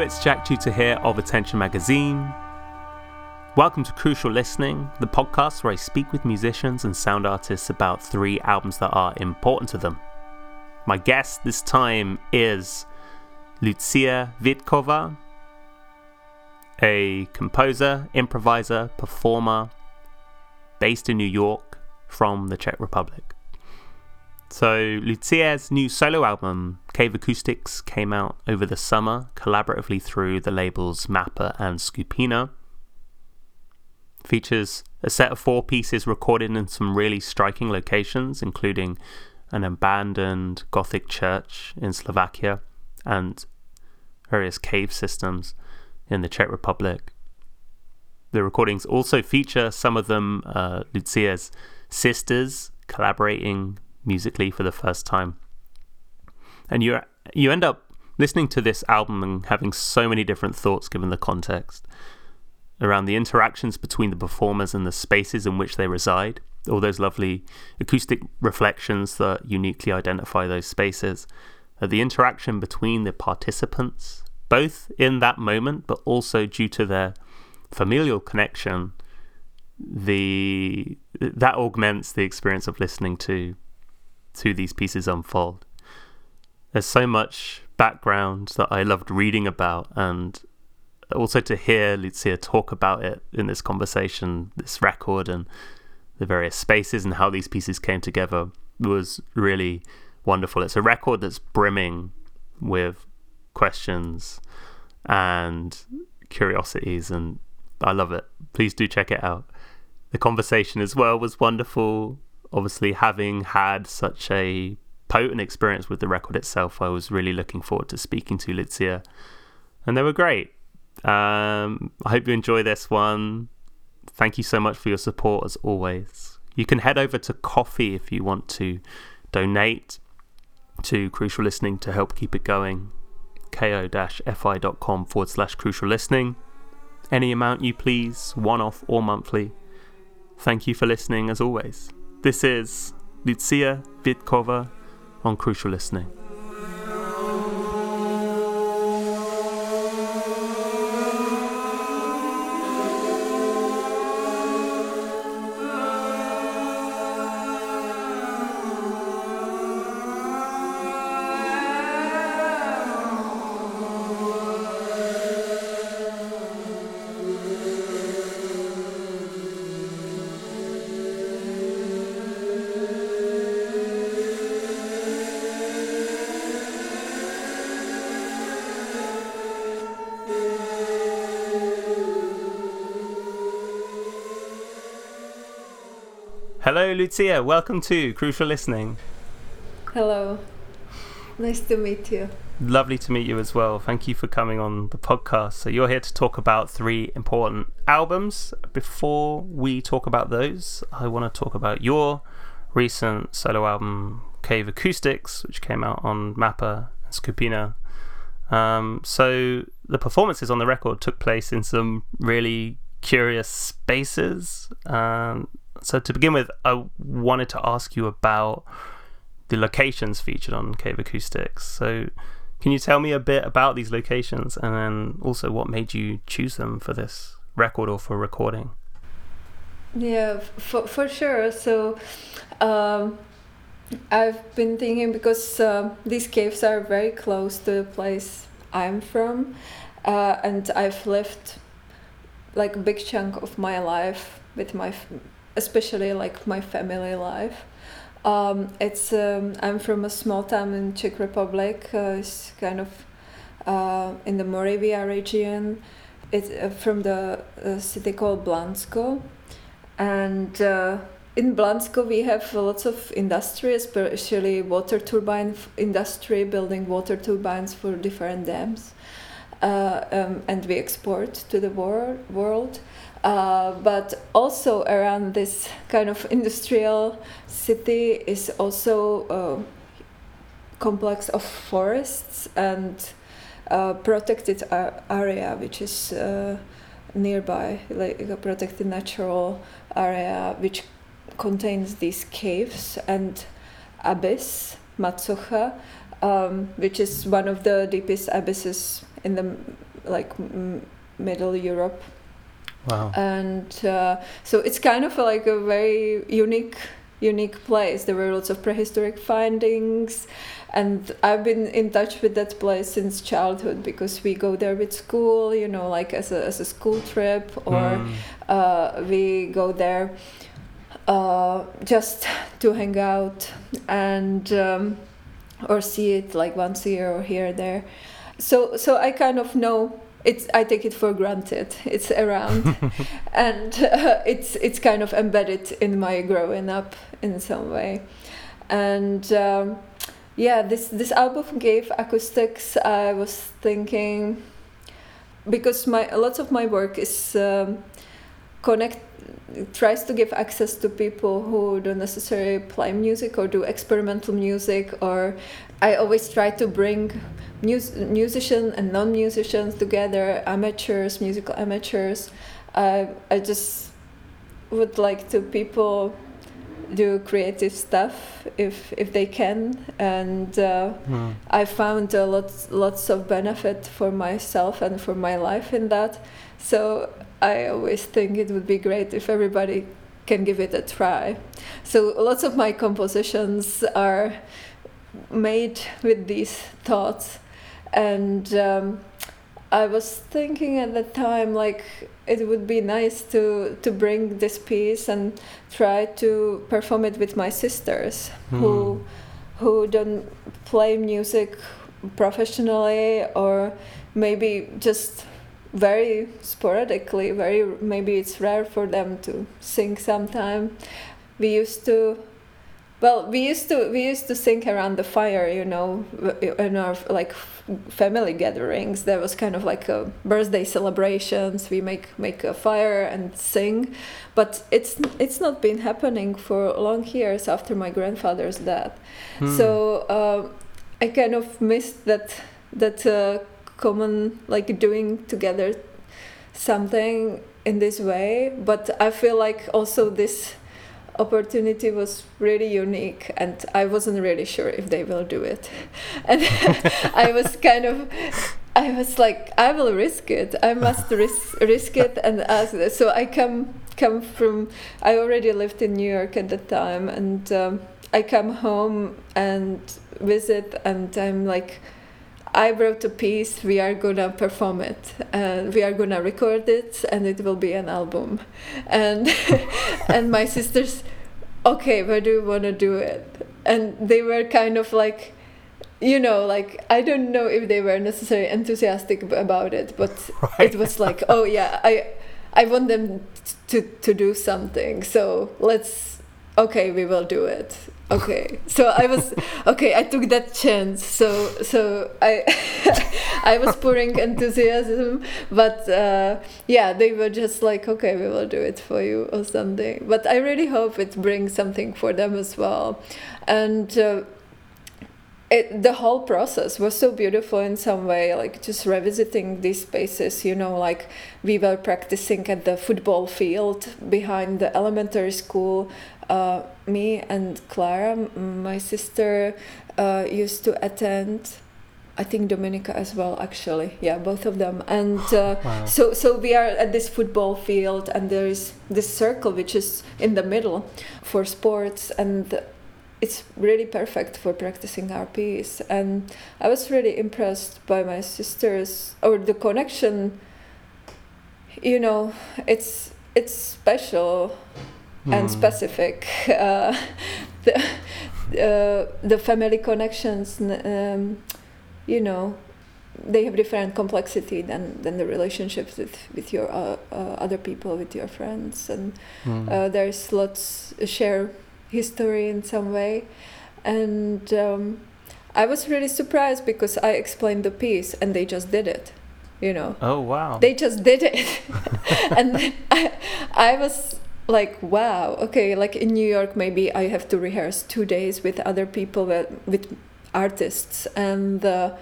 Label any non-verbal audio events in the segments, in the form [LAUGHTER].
It's Jack Chuter here of Attention Magazine. Welcome to Crucial Listening, the podcast where I speak with musicians and sound artists about three albums that are important to them. My guest this time is Lucie Vítková, a composer, improviser, performer based in New York from the Czech Republic. So, Lucie's new solo album, Cave Acoustics, came out over the summer collaboratively through the labels Mappa and Skupina. Features a set of four pieces recorded in some really striking locations, including an abandoned Gothic church in Slovakia and various cave systems in the Czech Republic. The recordings also feature some of them uh, Lucia's sisters collaborating musically for the first time. And you you end up listening to this album and having so many different thoughts given the context around the interactions between the performers and the spaces in which they reside, all those lovely acoustic reflections that uniquely identify those spaces, uh, the interaction between the participants, both in that moment, but also due to their familial connection, the that augments the experience of listening to to these pieces unfold. There's so much background that I loved reading about, and also to hear Lucie talk about it in this conversation, this record, and the various spaces and how these pieces came together was really wonderful. It's a record that's brimming with questions and curiosities, and I love it. Please do check it out. The conversation as well was wonderful obviously having had such a potent experience with the record itself, I was really looking forward to speaking to Lucie, and they were great. Um, I hope you enjoy this one. Thank you so much for your support as always. You can head over to Ko-fi if you want to donate to Crucial Listening to help keep it going. ko-fi.com forward slash crucial listening. Any amount you please, one off or monthly. Thank you for listening as always. This is Lucie Vítková on Crucial Listening. Lucie. Welcome to Crucial Listening. Hello. Nice to meet you. Lovely to meet you as well. Thank you for coming on the podcast. So, you're here to talk about three important albums. Before we talk about those, I want to talk about your recent solo album, Cave Acoustics, which came out on Mappa and Skupina. Um, so, the performances on the record took place in some really curious spaces. Um, so to begin with, I wanted to ask you about the locations featured on Cave Acoustics. So can you tell me a bit about these locations and then also what made you choose them for this record or for recording? Yeah, for, for sure. So um, I've been thinking because uh, these caves are very close to the place I'm from, uh, and I've lived like a big chunk of my life with my especially like my family life. Um, it's um, I'm from a small town in Czech Republic. Uh, it's kind of uh, in the Moravia region. It's uh, from the uh, city called Blansko, and uh, in Blansko we have lots of industry, especially water turbine industry, building water turbines for different dams, uh, um, and we export to the wor- world. Uh, but also around this kind of industrial city is also a complex of forests and a protected area which is uh, nearby like a protected natural area which contains these caves and abyss Macocha um, which is one of the deepest abysses in the like middle Europe. Wow. And uh, so it's kind of like a very unique unique place. There were lots of prehistoric findings, and I've been in touch with that place since childhood because we go there with school, you know, like as a as a school trip, or Mm. uh, we go there uh, just to hang out and um, or see it like once a year or here or there. So so I kind of know it's I take it for granted. [LAUGHS] It's around, [LAUGHS] and uh, it's it's kind of embedded in my growing up in some way, and. Um, yeah, this this album Cave Acoustics. I was thinking because my lots of my work is um, connect tries to give access to people who don't necessarily play music or do experimental music or I always try to bring mus- musicians and non-musicians together amateurs musical amateurs I I just would like to people do creative stuff if if they can and uh, Mm. I found a lot lots of benefit for myself and for my life in that. So I always think it would be great if everybody can give it a try. So lots of my compositions are made with these thoughts, and um, I was thinking at the time like it would be nice to to bring this piece and try to perform it with my sisters who Mm. who don't play music professionally or maybe just very sporadically very maybe it's rare for them to sing sometime. We used to well we used to we used to sing around the fire you know in our like family gatherings. There was kind of like a birthday celebrations. We make make a fire and sing. But it's it's not been happening for long years after my grandfather's death. Hmm. so um, I kind of missed that that uh, common like doing together something in this way. But I feel like also this opportunity was really unique, and I wasn't really sure if they will do it. [LAUGHS] And [LAUGHS] I was kind of. I was like, I will risk it. I must [LAUGHS] risk risk it and ask. So I come come from. I already lived in New York at the time, and um, I come home and visit, and I'm like, I wrote a piece. We are gonna perform it, and we are gonna record it, and it will be an album. And [LAUGHS] and my sisters, okay, where do you wanna do it? And they were kind of like, you know, like I don't know if they were necessarily enthusiastic about it, but [LAUGHS] Right. it was like, oh yeah, I I want them to to do something. So let's okay, we will do it. Okay. So I was okay, I took that chance. So so I [LAUGHS] I was pouring enthusiasm, but uh, yeah, they were just like, okay, we will do it for you or something. But I really hope it brings something for them as well. And uh, it, the whole process was so beautiful in some way like just revisiting these spaces you know like we were practicing at the football field behind the elementary school uh, me and clara my sister uh, used to attend i think dominica as well actually. Yeah both of them. And uh, [GASPS] Wow. so so we are at this football field and there is this circle which is in the middle for sports and it's really perfect for practicing our piece. And i was really impressed by my sisters or the connection. You know it's it's special and Mm. specific uh, [LAUGHS] the uh, the family connections um, you know they have different complexity than than the relationships with with your uh, uh, other people with your friends and Mm. uh, there's lots share history in some way and um, i was really surprised because i explained the piece and they just did it you know oh wow. they just did it [LAUGHS] and [LAUGHS] I, I was like wow okay like in new york maybe i have to rehearse two days with other people with, artists. And uh,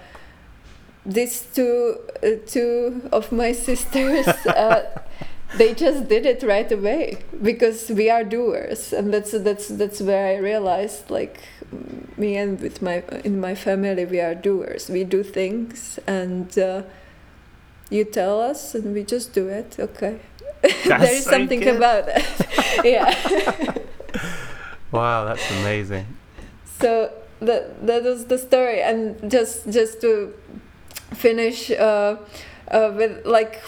these two uh, two of my [LAUGHS] sisters uh, they just did it right away because we are doers. And that's that's that's where i realized like me and with my in my family we are doers. We do things and uh, you tell us and we just do it okay there is so something good. about it [LAUGHS] yeah wow that's amazing so that that was the story and just just to finish uh, uh, with like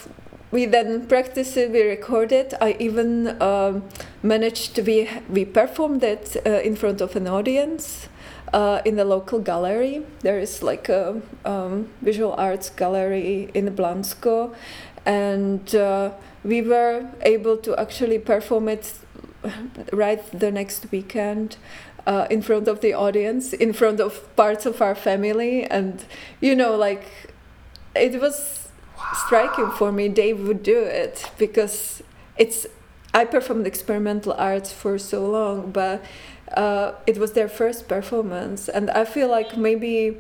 we then practiced it we recorded i even um, managed to be we performed it uh, in front of an audience uh, in the local gallery. There is like a um, visual arts gallery in Blansko, and uh, we were able to actually perform it right the next weekend. Uh, in front of the audience, in front of parts of our family, and you know, like it was wow. striking for me. They would do it because it's. I performed experimental arts for so long, but uh, it was their first performance, and I feel like maybe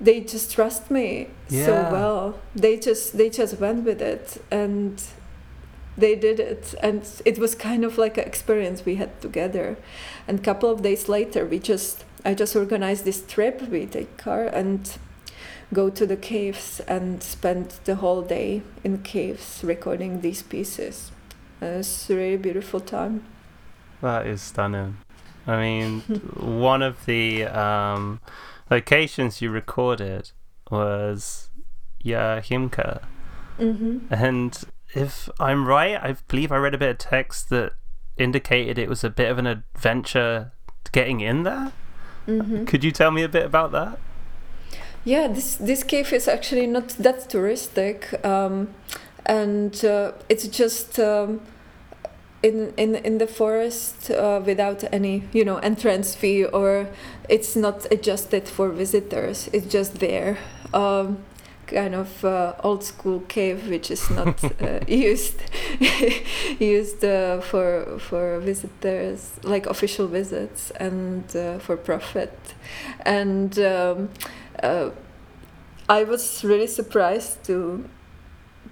they just trust me yeah. so well. They just they just went with it, and they did it, and it was kind of like an experience we had together. And a couple of days later, we just I just organized this trip. We take car and go to the caves and spend the whole day in caves recording these pieces. It was a really beautiful time. That is stunning. I mean, [LAUGHS] one of the um, locations you recorded was Jáchymka. Mm-hmm. And if I'm right, I believe I read a bit of text that indicated it was a bit of an adventure getting in there. Mm-hmm. Could you tell me a bit about that? Yeah, this this cave is actually not that touristic, um, and uh, it's just. Um, in in in the forest uh, without any you know entrance fee or it's not adjusted for visitors it's just there um, kind of uh, old school cave which is not uh, [LAUGHS] used [LAUGHS] used uh, for for visitors like official visits and uh, for profit. And um, uh, I was really surprised to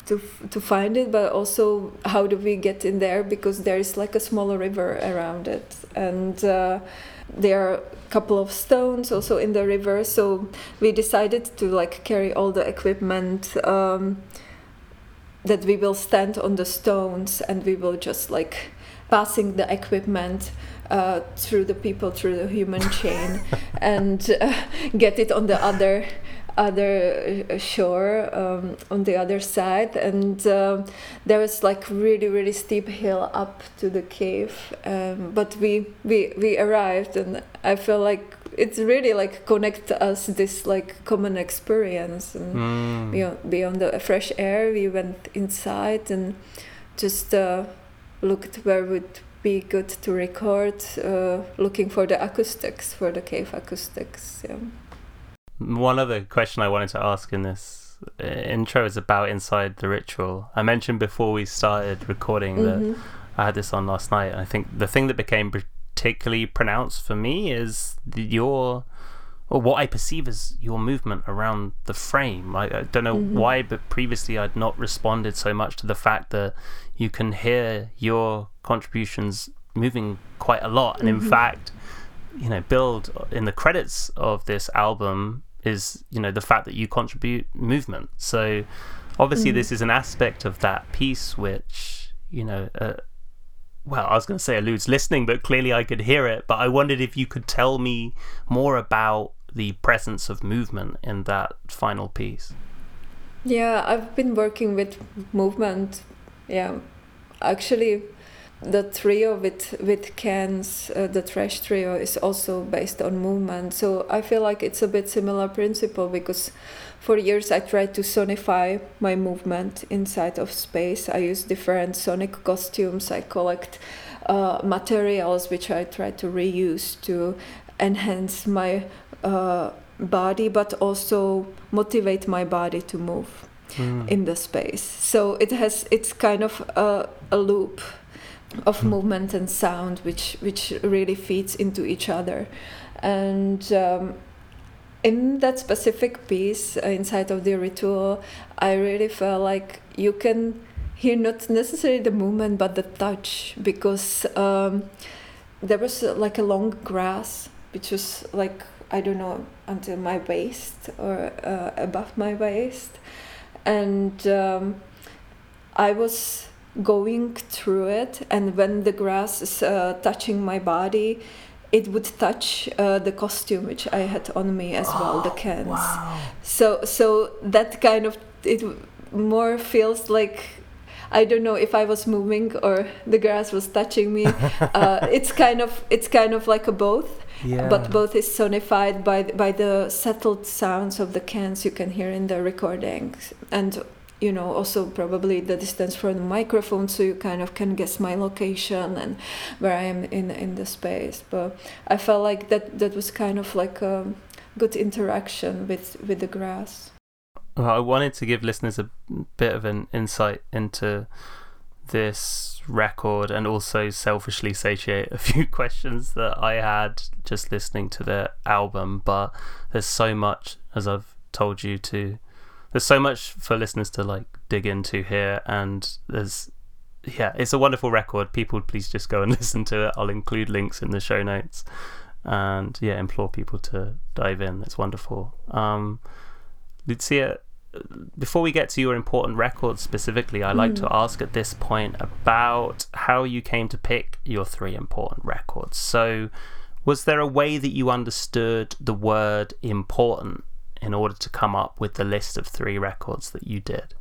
to to find it but also how do we get in there? Because there is like a smaller river around it. And uh, there are a couple of stones also in the river so we decided to like carry all the equipment um, that we will stand on the stones and we will just like passing the equipment uh, through the people through the human chain [LAUGHS] and uh, get it on the other other uh, shore um, on the other side and uh, there was like really really steep hill up to the cave um, but we we we arrived and i feel like it's really like connect us this like common experience and mm. beyond, beyond the fresh air we went inside and just uh, looked where would be good to record uh, looking for the acoustics for the cave acoustics yeah one other question I wanted to ask in this uh, intro is about inside the ritual. I mentioned before we started recording mm-hmm. that I had this on last night. I think the thing that became particularly pronounced for me is your or what I perceive as your movement around the frame. I, I don't know mm-hmm. why, but previously I'd not responded so much to the fact that you can hear your contributions moving quite a lot, and mm-hmm. in fact you know build in the credits of this album is you know the fact that you contribute movement. So obviously mm. this is an aspect of that piece which you know uh, well i was going to say eludes listening but clearly i could hear it. But i wondered if you could tell me more about the presence of movement in that final piece. Yeah i've been working with movement yeah actually the trio with with cans uh, the trash trio is also based on movement. So i feel like it's a bit similar principle because for years i tried to sonify my movement inside of space. I use different sonic costumes. I collect uh, materials which i try to reuse to enhance my uh, body but also motivate my body to move mm. in the space. So it has it's kind of a, a loop of movement and sound, which which really feeds into each other, and. Um, in that specific piece uh, inside of the ritual, I really felt like you can hear not necessarily the movement but the touch because um, there was uh, like a long grass which was like I don't know until my waist or uh, above my waist, and um, I was going through it, and when the grass is uh, touching my body, it would touch uh, the costume which I had on me as oh, well, the [GASPS] cans. Wow. So so that kind of it more feels like I don't know if I was moving or the grass was touching me. [LAUGHS] uh, it's kind of it's kind of like a both. Yeah. But both is sonified by by the settled sounds of the cans you can hear in the recordings, and you know also probably the distance from the microphone, so you kind of can guess my location and where I am in in the space. But I felt like that that was kind of like a good interaction with with the grass. Well, I wanted to give listeners a bit of an insight into this record and also selfishly satiate a [LAUGHS] few questions that I had just listening to the album. But there's so much, as I've told you, to there's so much for listeners to like dig into here, and there's yeah, it's a wonderful record. People, please just go and [LAUGHS] listen to it. I'll include links in the show notes, and yeah, implore people to dive in. It's wonderful. Um, Lucie, before we get to your important records specifically, I like mm. to ask at this point about how you came to pick your three important records. So, was there a way that you understood the word important in order to come up with the list of three records that you did?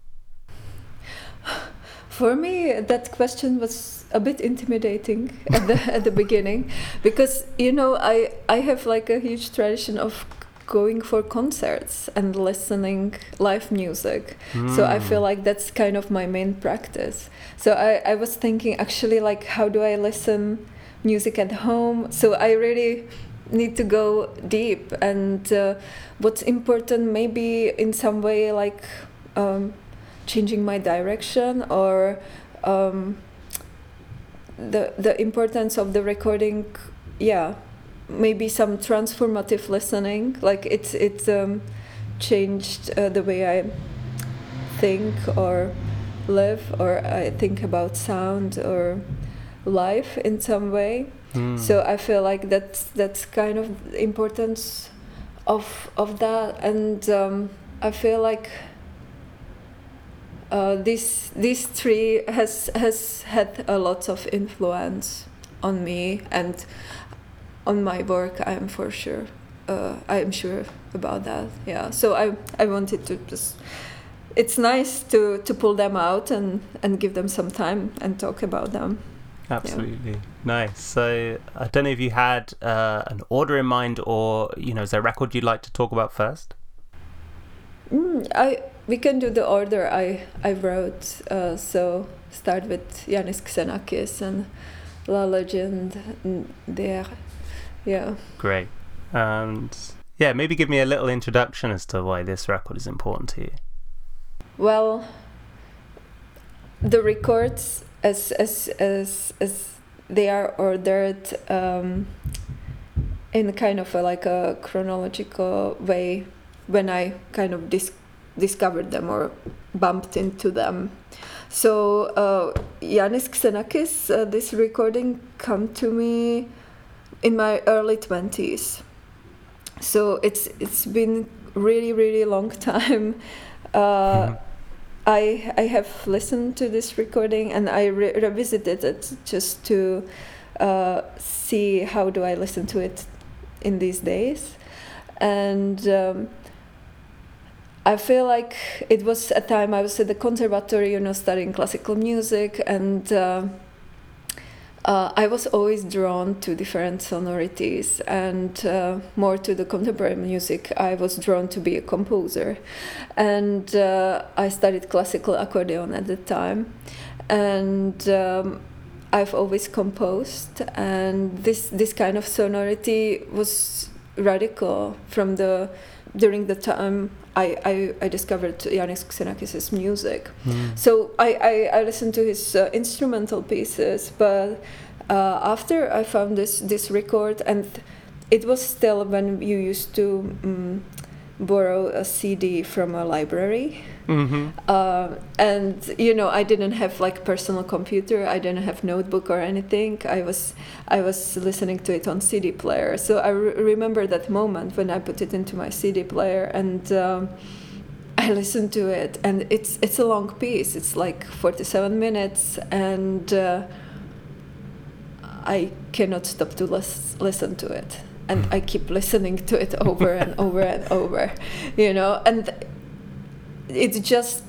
For me, that question was a bit intimidating at the [LAUGHS] at the beginning, because you know I I have like a huge tradition of going for concerts and listening live music mm. so i feel hmm. like that's kind of my main practice so I, I was thinking actually like how do i listen music at home so i really need to go deep. And uh, what's important maybe in some way like um, changing my direction or um, the the importance of the recording yeah maybe some transformative listening. Like it's it's um, changed uh, the way i think or live or i think about sound or life in some way mm. so i feel like that's that's kind of the importance of of that. And um, i feel like uh, this this tree has has had a lot of influence on me and on my work i'm for sure uh, i'm sure about that yeah. So i i wanted to just it's nice to to pull them out and and give them some time and talk about them absolutely yeah. nice so i don't know if you had uh, an order in mind or you know is there a record you'd like to talk about first mm, i we can do the order i i wrote uh, so start with Iannis Xenakis and La Légende d'Eer yeah. Great. And yeah, maybe give me a little introduction as to why this record is important to you. Well, the records as as as as they are ordered um, in kind of a, like a chronological way when I kind of dis- discovered them or bumped into them. So uh, Iannis Xenakis, uh, this recording come to me in my early 20s so it's it's been really really long [LAUGHS] time uh, mm-hmm. I I have listened to this recording and I re- revisited it just to uh, see how do I listen to it in these days, and um, I feel like it was a time I was at the conservatory, you know, studying classical music, and uh, uh, I was always drawn to different sonorities and uh, more to the contemporary music. I was drawn to be a composer, and uh, I studied classical accordion at the time, and um, I've always composed, and this this kind of sonority was radical from the during the time I, I, I discovered Iannis Xenakis' music. Mm. So I, I, I, listened to his uh, instrumental pieces, but uh, after I found this, this record, and it was still when you used to um, borrow a CD from a library. Mm-hmm. Uh, and you know, I didn't have like personal computer. I didn't have notebook or anything. I was I was listening to it on CD player. So I re- remember that moment when I put it into my CD player and. Um, I listened to it, and it's it's a long piece. It's like forty seven minutes, and uh, I cannot stop to lis- listen to it, and I keep listening to it over and [LAUGHS] over and over, you know, and it's just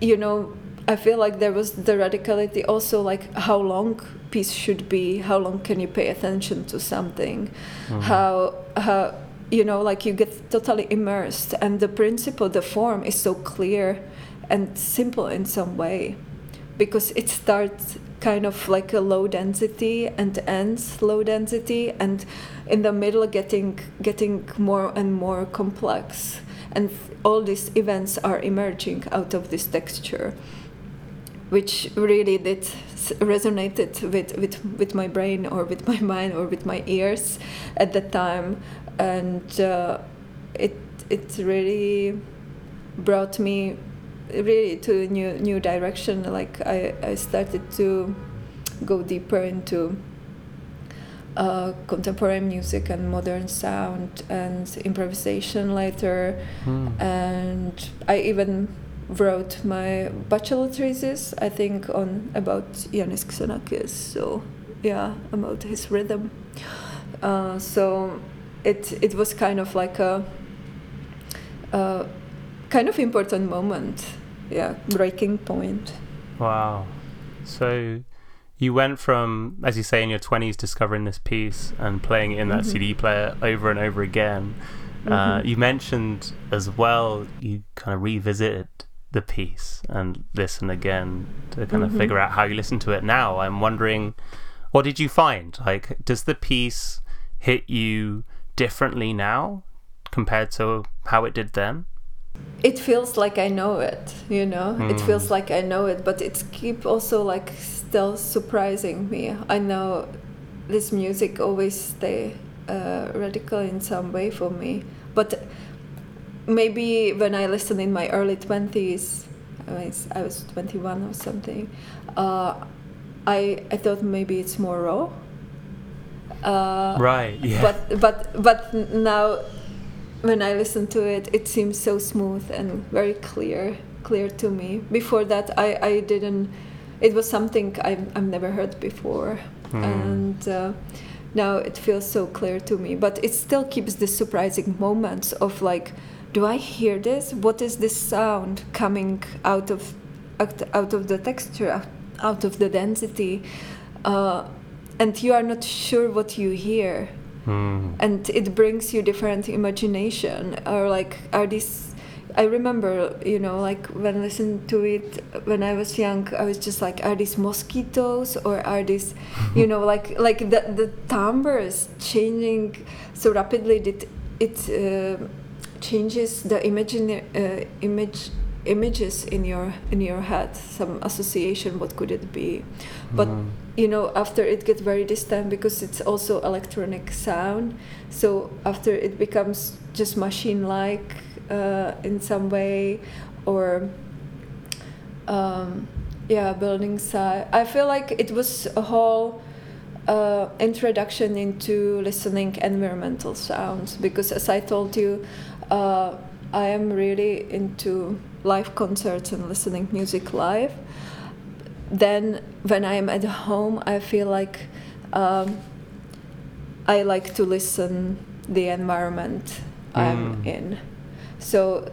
you know I feel like there was the radicality also like how long piece should be, how long can you pay attention to something, mm-hmm. how how you know like you get totally immersed and the principle the form is so clear and simple in some way because it starts kind of like a low density and ends low density and in the middle getting getting more and more complex. And all these events are emerging out of this texture which really did resonated with, with, with my brain or with my [LAUGHS] mind or with my ears at the time. And uh, it it really brought me really to a new new direction like I, I started to go deeper into uh, contemporary music and modern sound and improvisation later mm. and I even wrote my bachelor thesis I think on about Iannis Xenakis so yeah about his rhythm uh, so it it was kind of like a, a kind of important moment yeah breaking point wow so you went from as you say in your 20s discovering this piece and playing it in that mm-hmm. cd player over and over again uh, mm-hmm. uh, you mentioned as well you kind of revisited the piece and listen again to kind mm-hmm. of figure out how you listen to it now i'm wondering what did you find like does the piece hit you differently now compared to how it did then? It feels like I know it, you know. Mm. It hmm. feels like I know it, but it's keep also like still surprising me. I know this music always stay uh, radical in some way for me, but maybe when I listened in my early twenties, I was, I was twenty one or something. Uh, I I thought maybe it's more raw uh, right. Yeah. But but but now, when I listen to it, it seems so smooth and very clear clear to me. Before that, I I didn't. It was something I've I've never heard before, mm. and. Uh, now it feels so clear to me but it still keeps the surprising moments of like do i hear this what is this sound coming out of out, of the texture out of the density uh, and you are not sure what you hear mm. and it brings you different imagination or like are these i remember you know like when I listened to it when i was young i was just like are these mosquitoes or are these [LAUGHS] you know like like the the timbre is changing so rapidly that it uh, changes the imagine, uh, image images in your in your head some association what could it be but mm you know after it gets very distant because it's also electronic sound. So after it becomes just machine like uh, in some way or um, yeah building side. I feel like it was a whole uh, introduction into listening environmental sounds because as i told you uh, i am really into live concerts and listening music live then when I'm at home, I feel like um, I like to listen the environment mm. I'm in. So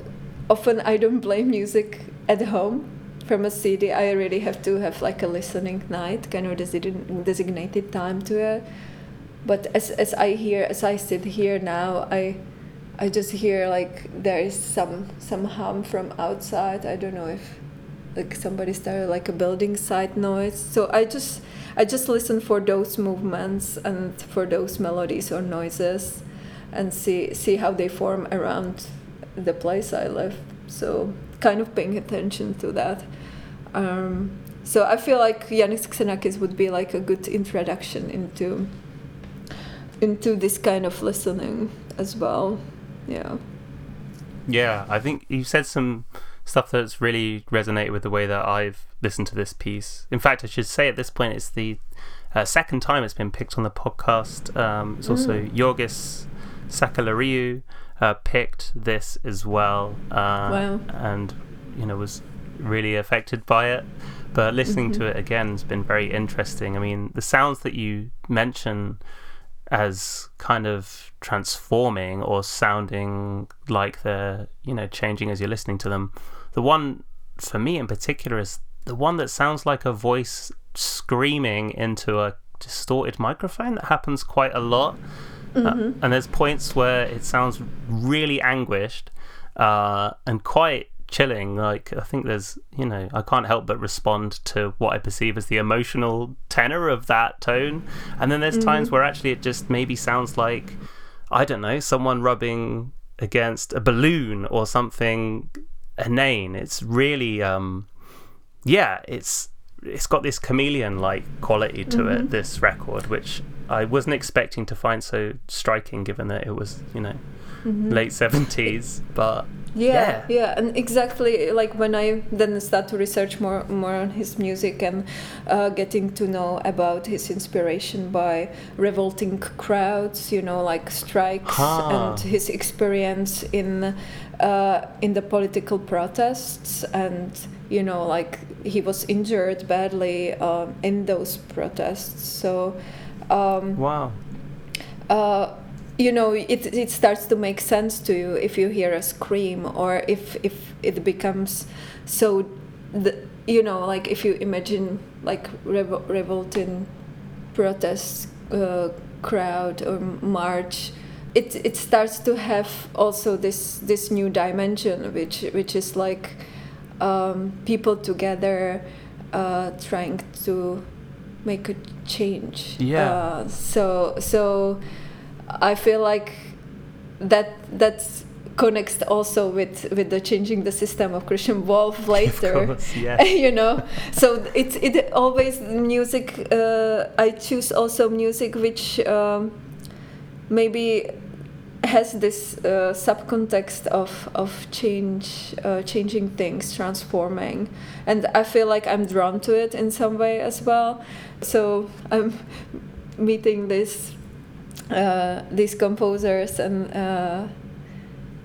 often I don't play music at home from a CD. I really have to have like a listening night, kind of designated time to it. But as as I hear, as I sit here now, I I just hear like there is some some hum from outside. I don't know if like somebody started like a building site noise. So i just i just listen for those movements and for those melodies or noises and see see how they form around the place i live. So kind of paying attention to that. Um, so i feel like Iannis Xenakis would be like a good introduction into into this kind of listening as well. Yeah. Yeah i think you said some stuff that's really resonated with the way that I've listened to this piece. In fact, I should say at this point, it's the uh, second time it's been picked on the podcast. Um, it's also mm. Yorgos Sakellariou, uh, picked this as well, uh, Wow. and you know was really affected by it. But listening to it again has been very interesting. I mean, the sounds that you mention as kind of transforming or sounding like they're you know changing as you're listening to them. The one for me in particular is the one that sounds like a voice screaming into a distorted microphone. That happens quite a lot. Uh, and there's points where it sounds really anguished uh, and quite chilling. Like I think there's, you know, I can't help but respond to what I perceive as the emotional tenor of that tone. And then there's times mm. where actually it just maybe sounds like, I don't know, someone rubbing against a balloon or something inane. It's really, um, yeah, it's it's got this chameleon like quality to it. Mm-hmm. This record, which I wasn't expecting to find so striking, given that it was, you know, mm-hmm. late seventies. But yeah, Yeah. yeah, and exactly like when I then start to research more more on his music and uh, getting to know about his inspiration by revolting crowds, you know, like strikes Huh. and his experience in uh, in the political protests and you know like he was injured badly um, in those protests so um, wow, uh, you know it, it starts to make sense to you if you hear a scream or if if it becomes so the, you know like if you imagine like revol- revolting protest uh, crowd or march it it starts to have also this this new dimension which which is like um, people together uh, trying to make a change Yeah. uh, so so I feel like that that's connects also with with the changing the system of Christian Wolff [LAUGHS] later. course, [LAUGHS] yeah. you know, so it's it always music. Uh, I choose also music which um, maybe has this uh, subcontext of of change, uh, changing things, transforming, and I feel like I'm drawn to it in some way as well. So I'm meeting this uh, these composers and uh,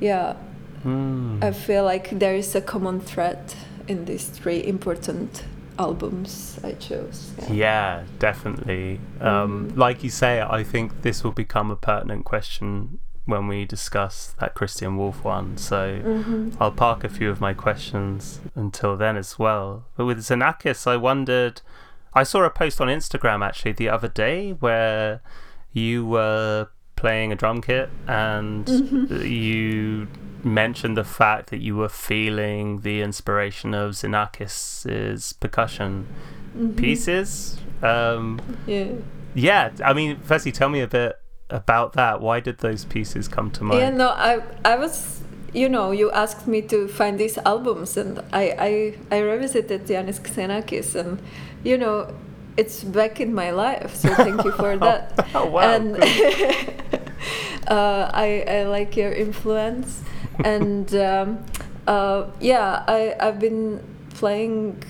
yeah Hmm. i feel like there is a common thread in these three important albums i chose Yeah, definitely. Um, Mm. Like you say, I think this will become a pertinent question when we discuss that Christian Wolff one. So Mhm. I'll park a few of my questions until then as well. But with Xenakis, I wondered. I saw a post on Instagram actually the other day where you were playing a drum kit and you mentioned the fact that you were feeling the inspiration of Xenakis's percussion Mhm. pieces. Um, yeah yeah, I mean, firstly, tell me a bit about that. Why did those pieces come to mind? yeah no i i was you know you asked me to find these albums and i i i revisited Iannis Xenakis and you know it's back in my life so thank you for [LAUGHS] that. Oh, [LAUGHS] wow, and [LAUGHS] uh, I, I like your influence. And um, uh, yeah I, i've been playing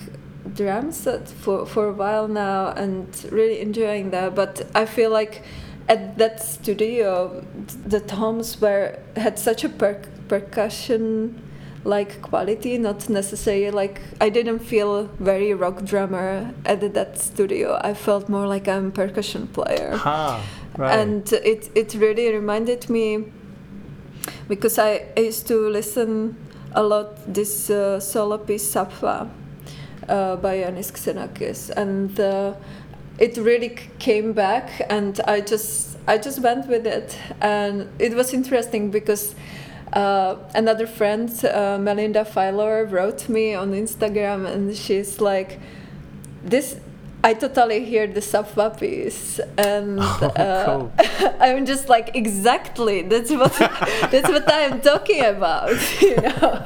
drums for, for a while now and really enjoying that but i feel like at that studio the toms were had such a per- percussion like quality not necessarily like i didn't feel very rock drummer at that studio. I felt more like i'm a percussion player. Ah, right. and it it really reminded me because I used to listen a lot this uh, solo piece Psappha uh, by Iannis Xenakis. And uh, it really c- came back and I just I just went with it. And it was interesting because uh, another friend uh, Melinda Fylor wrote me on Instagram and she's like this I totally hear the Psappha puppies. and [LAUGHS] Oh, uh, cool. [LAUGHS] I'm just like exactly that's what [LAUGHS] that's what I'm talking about you know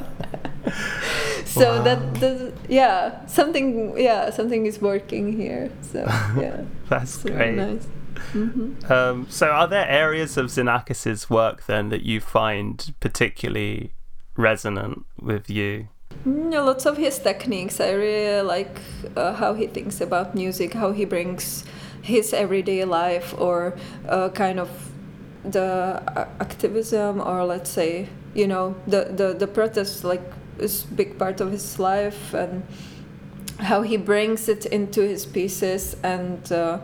so Wow. that, that yeah something yeah something is working here so yeah That's really great. nice hmm Um, so, are there areas of Xenakis's work then that you find particularly resonant with you? Mm, yeah, lots of his techniques. I really like uh, how he thinks about music, how he brings his everyday life or uh, kind of the activism or let's say you know the the the protest like is big part of his life and how he brings it into his pieces and uh,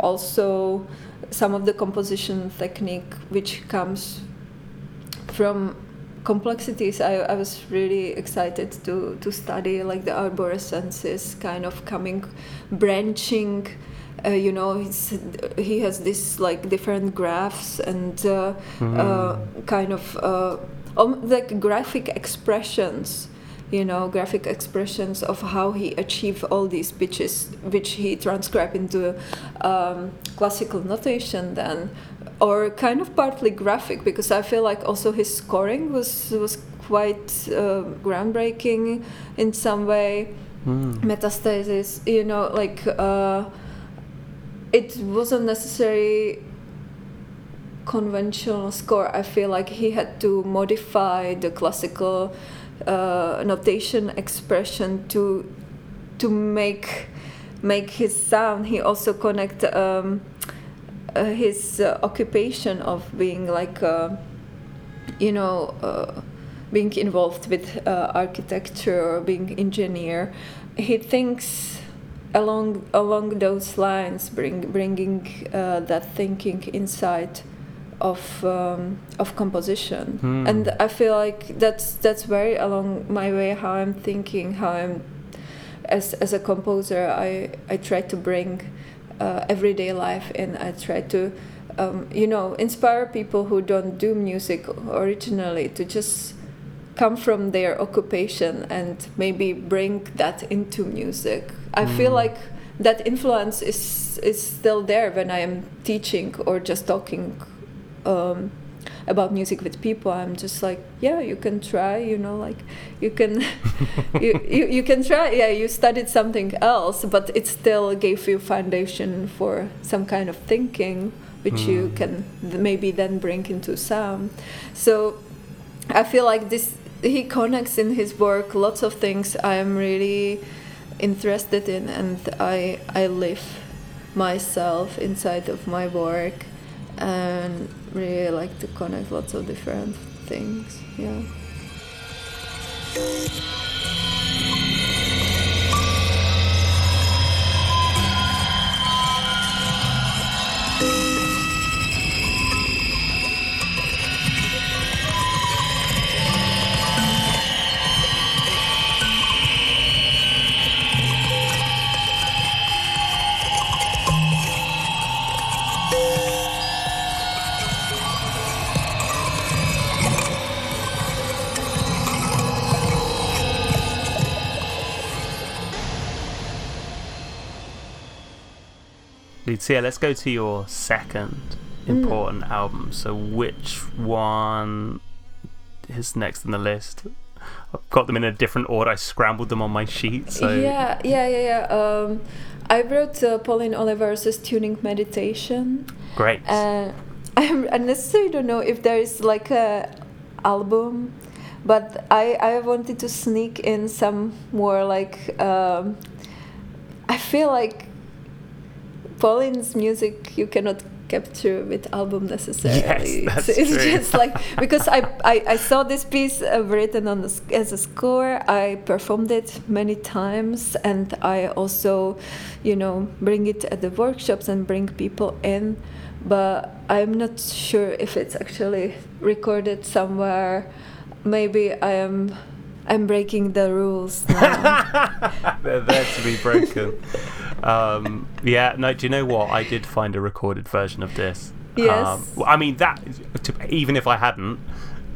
also some of the composition technique which comes from complexities I, I was really excited to, to study like the arborescences kind of coming branching uh, you know he's, he has this like different graphs and uh, mm. uh, kind of uh, um, like graphic expressions you know graphic expressions of how he achieved all these pitches which he transcribed into um, classical notation then or kind of partly graphic because i feel like also his scoring was was quite uh, groundbreaking in some way mm. Metastaseis you know like uh, it wasn't necessary conventional score i feel like he had to modify the classical uh, notation expression to to make make his sound. He also connect um, uh, his uh, occupation of being like uh, you know uh, being involved with uh, architecture or being engineer. He thinks along along those lines bring bringing that thinking inside of um, of composition hmm. and i feel like that's that's very along my way how i'm thinking how i'm as as a composer i i try to bring uh, everyday life in i try to um, you know inspire people who don't do music originally to just come from their occupation and maybe bring that into music i feel hmm. like that influence is is still there when i am teaching or just talking um, about music with people i'm just like yeah you can try you know like you can [LAUGHS] you, you, you can try yeah you studied something else but it still gave you foundation for some kind of thinking which mm. you hmm. can maybe then bring into sound so i feel like this he connects in his work lots of things i am really interested in and i i live myself inside of my work and really like to connect lots of different things. Yeah. So yeah, let's go to your second important mm. album. So which one is next in the list? I've got them in a different order. I scrambled them on my sheet. So yeah, yeah, yeah, yeah. Um, I wrote uh, Pauline Oliveros Tuning Meditation. Great. Uh, [LAUGHS] I necessarily don't know if there is like a album, but I I wanted to sneak in some more like. Um, I feel like Pauline's music you cannot capture with album necessarily. Yes, that's [LAUGHS] it's, it's just like because I, I, I saw this piece uh, written on the, as a score. I performed it many times, and I also, you know, bring it at the workshops and bring people in. But I'm not sure if it's actually recorded somewhere. Maybe I am. I'm breaking the rules now. [LAUGHS] They're there to be broken. [LAUGHS] Um, yeah, no. Do you know what? I did find a recorded version of this. Yes. Um, I mean that. Even if I hadn't,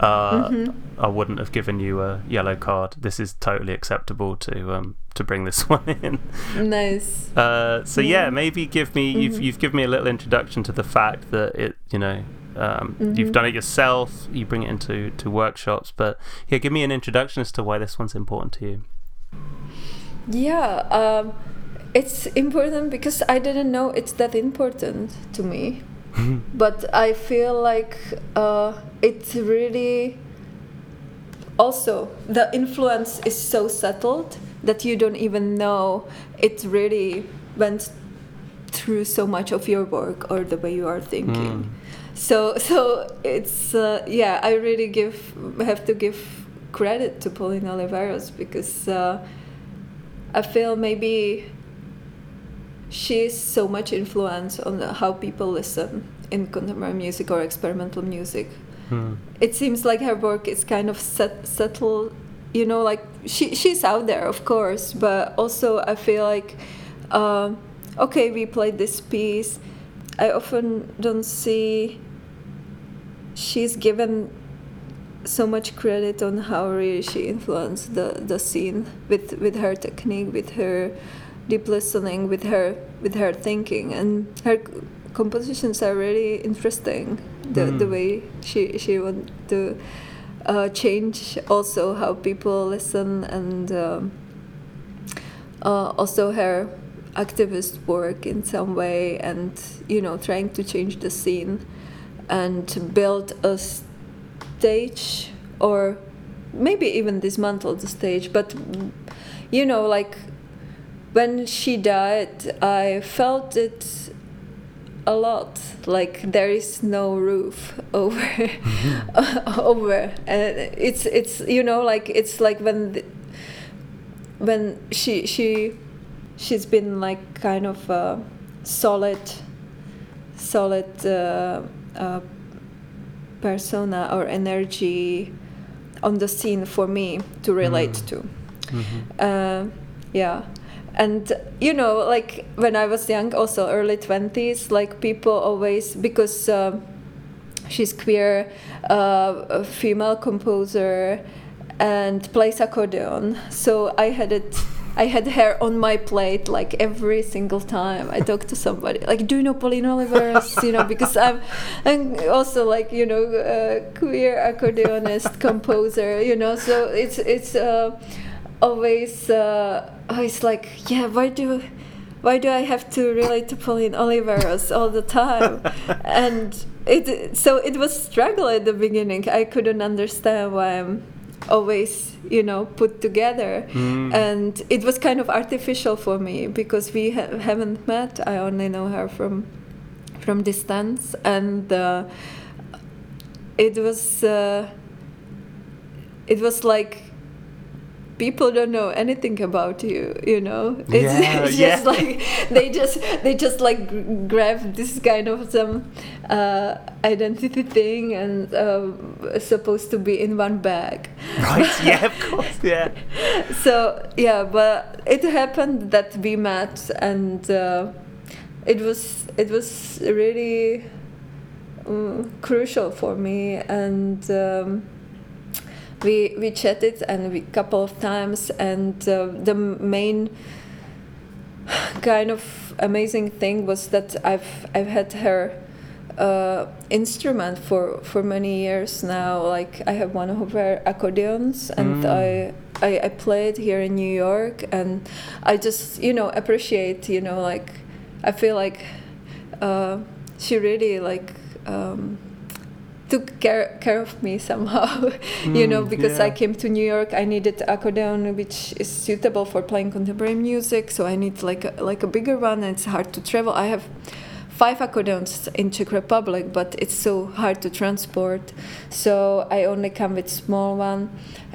uh, mm-hmm. I wouldn't have given you a yellow card. This is totally acceptable to um, to bring this [LAUGHS] one in. Nice. Uh, so yeah. yeah, maybe give me mm-hmm. you've you've given me a little introduction to the fact that it you know um, mm-hmm. you've done it yourself. You bring it into to workshops, but yeah, give me an introduction as to why this one's important to you. Yeah. Um, it's important because I didn't know it's that important to me. [LAUGHS] but I feel like uh, it's really also the influence is so settled that you don't even know it really went through so much of your work or the way you are thinking. Mm. so [LAUGHS] so it's uh, yeah i really give have to give credit to pauline oliveros because uh, i feel maybe she's so much influence on how people listen in contemporary music or experimental music Hmm. it seems like her work is kind of set, subtle you know like she she's out there of course but also i feel like um, okay we played this piece i often don't see she's given so much credit on how really she influenced the, the scene with with her technique with her deep listening with her with her thinking and her compositions are really interesting the, the Mm. way she she want to uh, change also how people listen and um, uh, also her activist work in some way and you know trying to change the scene and to build a stage or maybe even dismantle the stage but you know like when she died i felt it a lot like there is no roof [LAUGHS] over over and it's it's you know like it's like when the, when she she she's been like kind of a solid solid uh, uh, persona or energy on the scene for me to relate Mm. to Mhm. uh, yeah and you know like when i was young also early 20s like people always because uh, she's queer uh, female composer and plays accordion. So i had it i had her on my plate like every single time i talked to somebody. Like do you know pauline oliveros you know because i'm i'm also like you know a queer accordionist composer you know? So it's it's uh, always uh, always like yeah why do why do I have to relate to Pauline Oliveros all the time? [LAUGHS] And it so it was struggle at the beginning. I couldn't understand why I'm always you know put together. Mm. and it was kind of artificial for me because we ha- haven't met. I only know her from from distance. And uh, it was uh, it was like people don't know anything about you you know it's, Yeah, [LAUGHS] it's yeah. just like they just they just like grab this kind of some uh, identity thing and um, supposed to be in one bag [LAUGHS] Right, yeah, of [LAUGHS] course, yeah. so yeah but it happened that we met and uh, it was it was really um, crucial for me and um, we we chatted and we couple of times and uh, the main kind of amazing thing was that I've I've had her uh, instrument for for many years now. Like I have one of her accordions, and Mm. I, I I play it here in New York, and I just you know appreciate you know like I feel like uh, she really like. Um, took care, care of me somehow [LAUGHS] you know Mm, because i came to new york i needed accordion which is suitable for playing contemporary music so i need like a, like a bigger one and it's hard to travel. I have five accordions in czech republic but it's so hard to transport so i only come with small one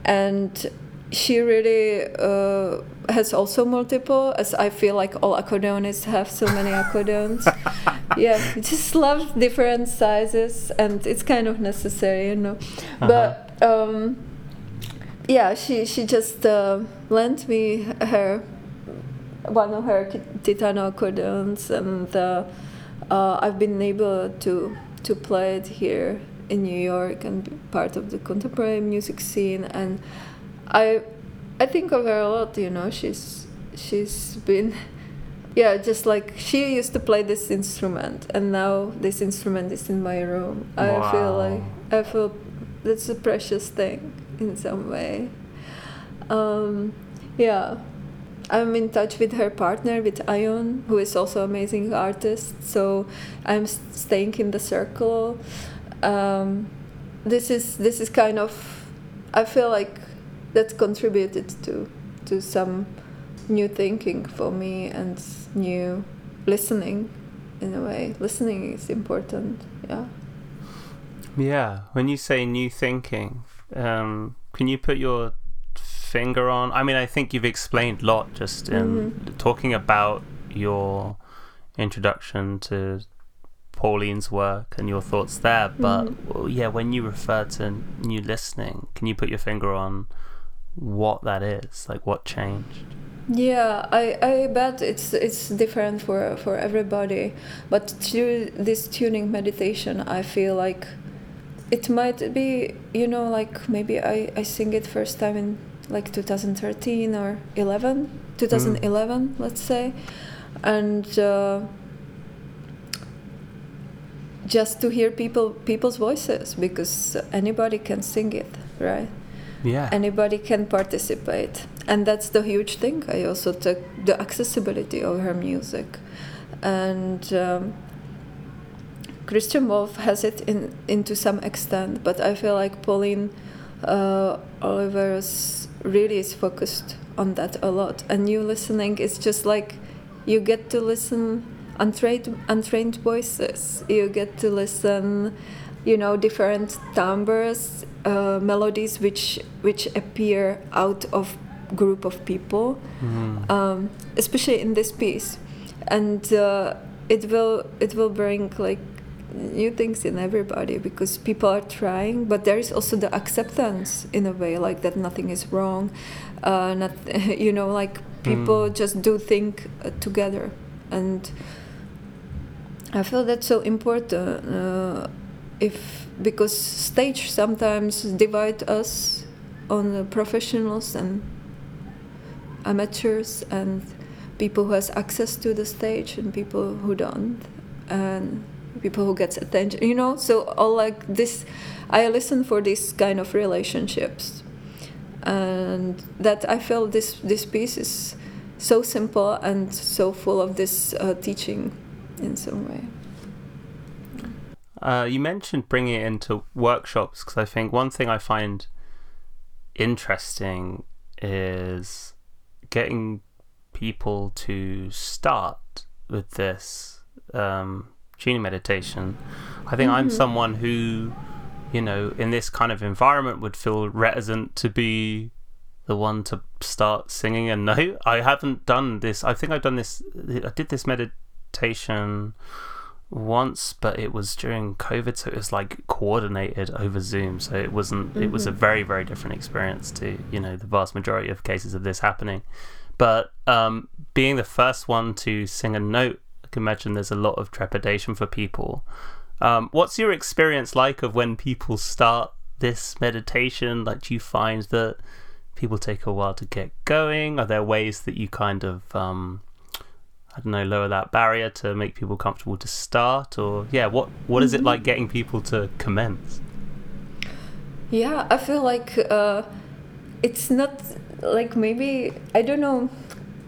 and she really uh, has also multiple as i feel like all accordionists have so many [LAUGHS] accordions. Yeah just love different sizes and it's kind of necessary you know. But um yeah she she just uh, lent me her one of her titano accordions and uh, uh, i've been able to to play it here in new york and be part of the contemporary music scene and i i think of her a lot you know she's she's been yeah just like she used to play this instrument and now this instrument is in my room. I feel like i feel that's a precious thing in some way. Um, yeah. I'm in touch with her partner with Ione who is also amazing artist so i'm staying in the circle. Um, this is this is kind of i feel like that's contributed to to some new thinking for me and new listening in a way listening is important yeah Yeah, when you say new thinking, um, can you put your finger on? I mean, I think you've explained a lot just in mm-hmm. talking about your introduction to Pauline's work and your thoughts there. But mm-hmm. yeah, when you refer to new listening, can you put your finger on what that is? Like what changed? Yeah, I, I bet it's it's different for for everybody. But through this tuning meditation, I feel like it might be you know like maybe I I sing it first time in like 2013 or 11 2011 mm. let's say and uh, just to hear people people's voices because anybody can sing it right yeah. Anybody can participate. And that's the huge thing. I also took the accessibility of her music. And um, christian Wolff has it in into some extent but i feel like pauline uh, oliveros really is focused on that a lot. And new listening is just like you get to listen untrained untrained voices. You get to listen, you know, different timbres, uh, melodies which which appear out of group of people, mm. um, especially in this piece, and uh, it will it will bring like new things in everybody because people are trying but there is also the acceptance in a way like that nothing is wrong uh, not [LAUGHS] you know like people mm. just do think uh, together and I feel that's so important. Uh, if because stage sometimes divide us on professionals and amateurs and people who has access to the stage and people who don't and people who gets attention you know so all like this i listen for this kind of relationships and that i feel this this piece is so simple and so full of this uh, teaching in some way. Uh, you mentioned bringing it into workshops because I think one thing I find interesting is getting people to start with this um, tuning meditation. I think mm-hmm. I'm someone who, you know, in this kind of environment would feel reticent to be the one to start singing a note. I haven't done this. I think I've done this. I did this meditation meditation once, but it was during COVID, so it was like coordinated over Zoom. So it wasn't. Mm-hmm. It was a mm-hmm. very very different experience to you know the vast majority of cases of this happening. But um, being the first one to sing a note, I can imagine there's a lot of trepidation for people. Um, what's your experience like of when people start this meditation? Like, do you find that people take a while to get going? Are there ways that you kind of um, I don't know, lower that barrier to make people comfortable to start, or yeah, what what is it like getting people to commence? Yeah, I feel like uh, it's not like maybe I don't know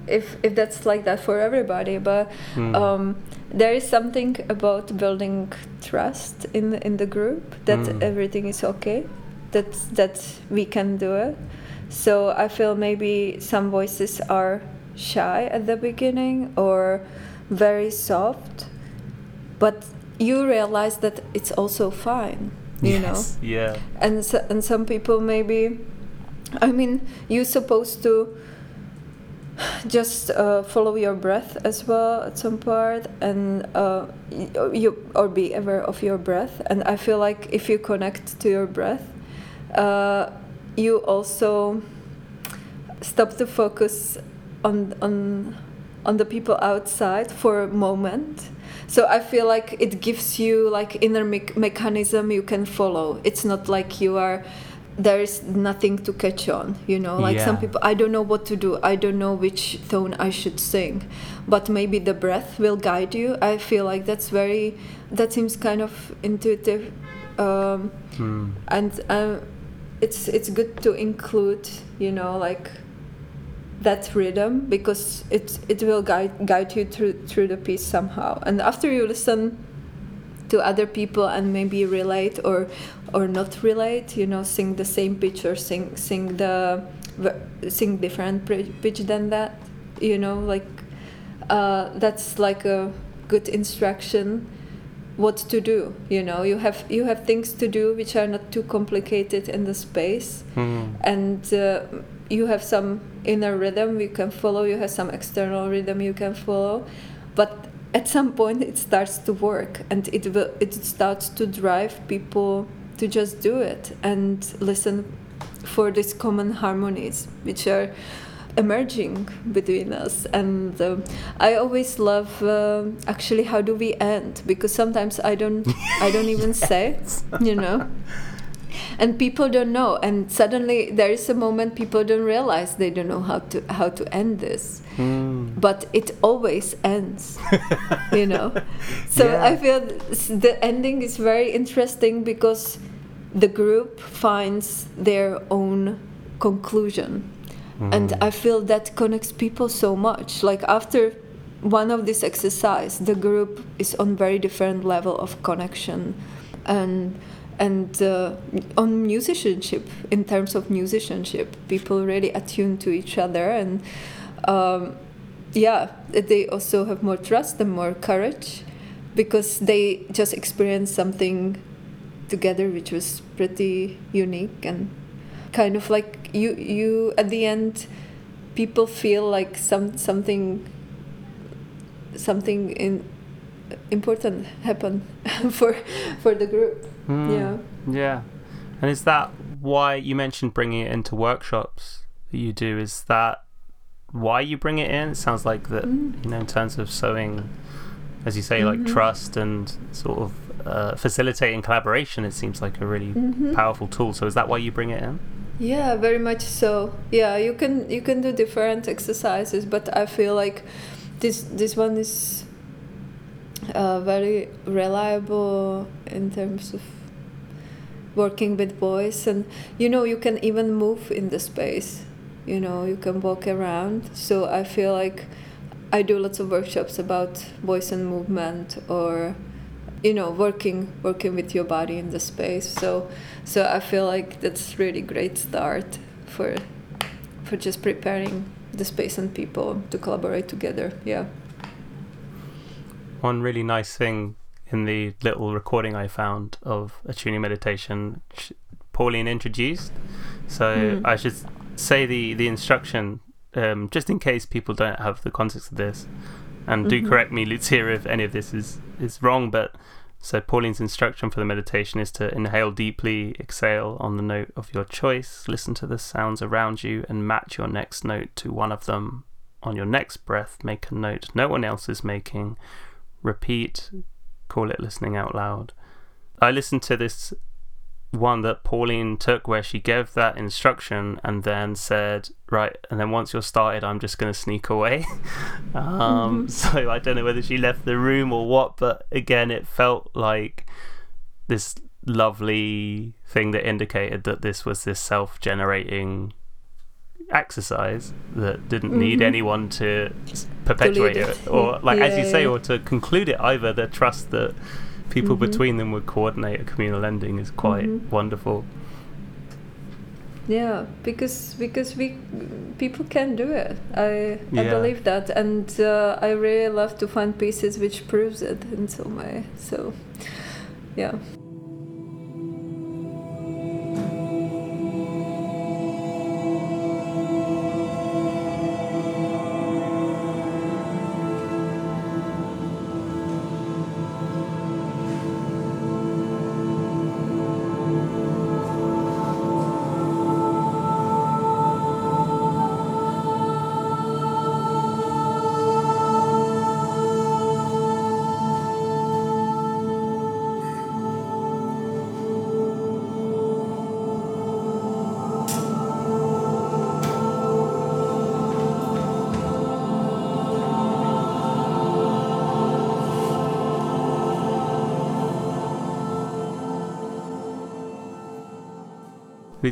if if that's like that for everybody, but mm. um, there is something about building trust in in the group that mm. everything is okay, that that we can do it. So I feel maybe some voices are shy at the beginning or very soft, but you realize that it's also fine, you yes, know? Yeah. And so, and some people maybe, I mean, you're supposed to just uh, follow your breath as well at some part and uh, you or be aware of your breath and i feel like if you connect to your breath uh, you also stop to focus on on on the people outside for a moment. So i feel like it gives you like inner me- mechanism you can follow. It's not like you are there is nothing to catch on you know? Like yeah. some people i don't know what to do. I don't know which tone i should sing. But maybe the breath will guide you. I feel like that's very that seems kind of intuitive um, hmm. and uh, it's it's good to include you know like that rhythm because it it will guide guide you through through the piece somehow. And after you listen to other people and maybe relate or or not relate, you know, sing the same pitch or sing sing the sing different pitch than that, you know, like uh, that's like a good instruction. what to do you know you have you have things to do which are not too complicated in the space Mm. and uh, you have some inner rhythm you can follow you have some external rhythm you can follow but at some point it starts to work and it will it starts to drive people to just do it and listen for these common harmonies which are emerging between us. And um, i always love uh, actually how do we end? Because sometimes i don't i don't even [LAUGHS] say you know and people don't know and suddenly there is a moment people don't realize they don't know how to how to end this Mm. but it always ends [LAUGHS] you know so Yeah. i feel the ending is very interesting because the group finds their own conclusion and Mm. i feel that connects people so much like after one of this exercise the group is on very different level of connection and and uh, on musicianship in terms of musicianship people really attune to each other and um, yeah they also have more trust and more courage because they just experienced something together which was pretty unique and kind of like you you at the end people feel like some something something in important happened [LAUGHS] for for the group Mm. yeah Yeah. And is that why you mentioned bringing it into workshops that you do? Is that why you bring it in? It sounds like that, Mm. you know, in terms of sewing, as you say, like Mhm. trust and sort of uh, facilitating collaboration, it seems like a really Mhm. powerful tool. So is that why you bring it in? Yeah, very much so. Yeah, you can you can do different exercises, but I feel like this this one is uh, very reliable in terms of working with voice, and you know you can even move in the space. You know you can walk around. So I feel like I do lots of workshops about voice and movement, or you know working working with your body in the space. So so I feel like that's really great start for for just preparing the space and people to collaborate together. Yeah. One really nice thing in the little recording I found of a tuning meditation, Pauline introduced. So Mm. I should say the the instruction, um, just in case people don't have the context of this, and do Mhm. correct me, Lucia, if any of this is is wrong. But so Pauline's instruction for the meditation is to inhale deeply, exhale on the note of your choice, listen to the sounds around you, and match your next note to one of them. On your next breath, make a note no one else is making. Repeat, call it listening out loud. I listened to this one that Pauline took where she gave that instruction and then said, Right, and then once you're started, I'm just going to sneak away. [LAUGHS] um, Mhm. So I don't know whether she left the room or what, but again, it felt like this lovely thing that indicated that this was this self generating exercise that didn't need Mhm. anyone to perpetuate it or like as you say yeah. or to conclude it either the trust that people Mhm. between them would coordinate a communal ending is quite Mhm. wonderful Yeah, because because we people can do it. I I believe that, and uh, I really love to find pieces which proves it in some way. So, yeah.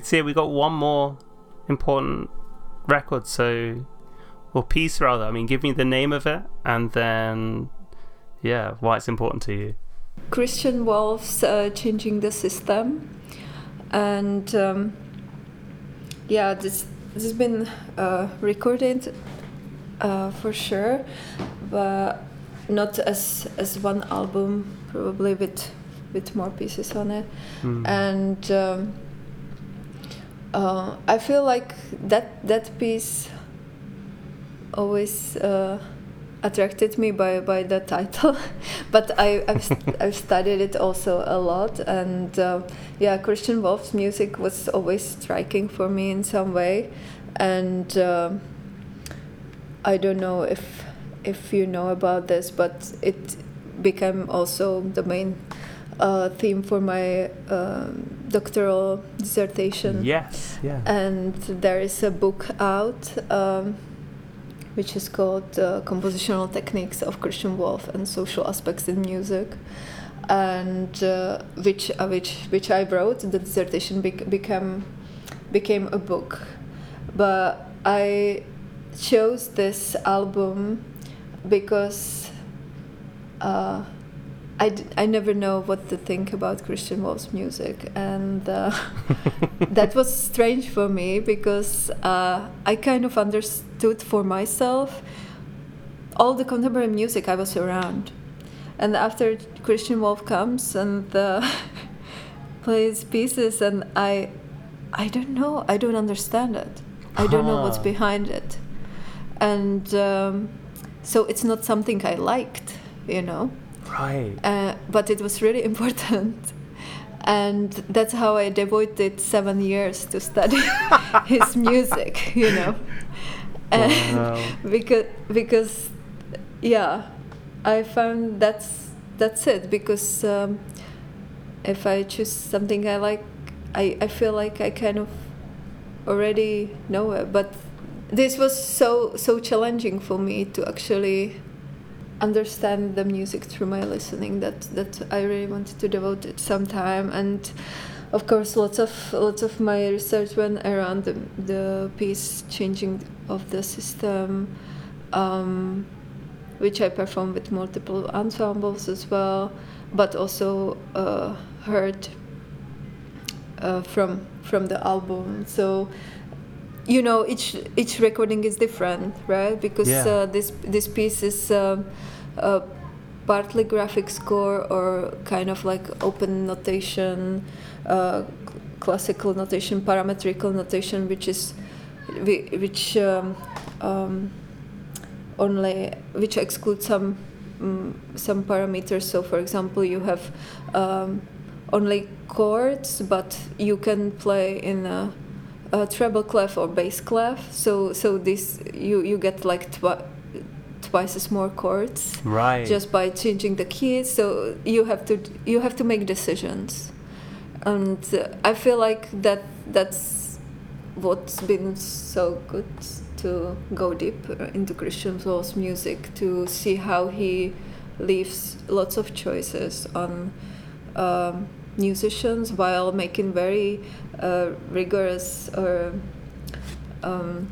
See we got one more important record so or piece rather. I mean give me the name of it and then yeah why it's important to you. Christian Wolff's uh, changing the system, and um, yeah, this this has been uh, recorded uh, for sure, but not as as one album probably with with more pieces on it, Mm. and um, uh, I feel like that that piece always uh, attracted me by by the title, [LAUGHS] but I I've, [LAUGHS] I've studied it also a lot, and uh, yeah, Christian Wolff's music was always striking for me in some way, and um I don't know if if you know about this, but it became also the main uh, theme for my um doctoral dissertation. Yes, yeah. And there is a book out um, which is called uh, Compositional Techniques of Christian Wolff and Social Aspects in Music. And uh, which, uh, which, which I wrote, the dissertation bec- became, became a book. But I chose this album because uh, I, d- I never know what to think about Christian Wolff's music, and uh, [LAUGHS] that was strange for me because uh, I kind of understood for myself all the contemporary music I was around, and after Christian Wolff comes and uh, [LAUGHS] plays pieces, and I, I don't know, I don't understand it, I don't know what's behind it, and um, so it's not something I liked, you know Right. uh, but it was really important. [LAUGHS] And that's how I devoted seven years to study [LAUGHS] his music, [LAUGHS] you know. Uh, Wow. because because yeah, I found that's that's it. Because um, if I choose something I like, I, I feel like I kind of already know it. But this was so so challenging for me to actually understand the music through my listening that that I really wanted to devote it some time. And of course lots of lots of my research went around the, the piece changing of the system um, which I performed with multiple ensembles as well but also uh, heard uh, from from the album. So you know each each recording is different right because Yeah. uh, this this piece is um, uh, partly graphic score or kind of like open notation uh, classical notation parametrical notation which is which um, um, only which excludes some mm, some parameters so for example you have um, only chords but you can play in a, a treble clef or bass clef. So so this you you get like twi- twice as more chords Right. just by changing the keys. So you have to you have to make decisions. And uh, i feel like that that's what's been so good to go deep into christian Wolff's music to see how he leaves lots of choices on um, musicians while making very uh, rigorous or um,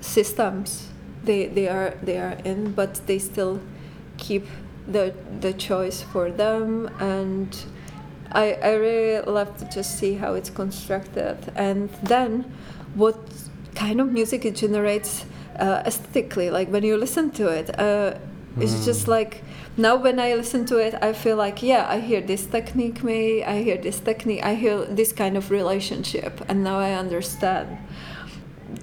systems. They they are they are in, but they still keep the the choice for them. And I, I really love to just see how it's constructed. And then what kind of music it generates uh, aesthetically like when you listen to it uh, it's just Mm. like now when I listen to it I feel like yeah I hear this technique maybe I hear this technique I hear this kind of relationship and now I understand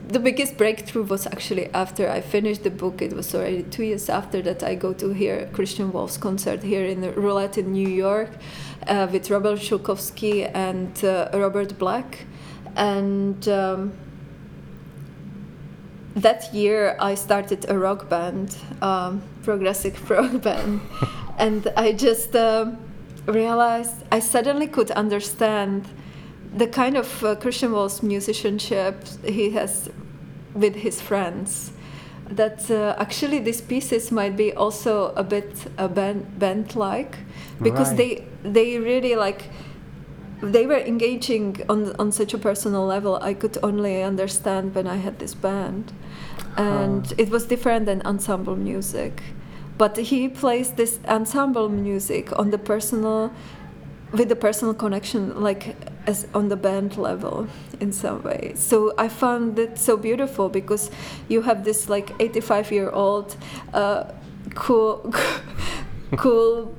the biggest breakthrough was actually after I finished the book. It was already two years after that I go to hear Christian Wolff's concert here in Roulette in New York uh, with Robyn Schulkowsky and uh, Robert Black. And um, that year I started a rock band, um, progressive [LAUGHS] rock band. and I just um, realized I suddenly could understand the kind of uh, Christian Wolff's musicianship he has with his friends. That uh, actually these pieces might be also a bit a band band like because Right. they they really like they were engaging on on such a personal level I could only understand when I had this band and Huh. it was different than ensemble music but he plays this ensemble music on the personal with the personal connection like as on the band level in some way. So i found it so beautiful because you have this like 85 year old uh, cool [LAUGHS] cool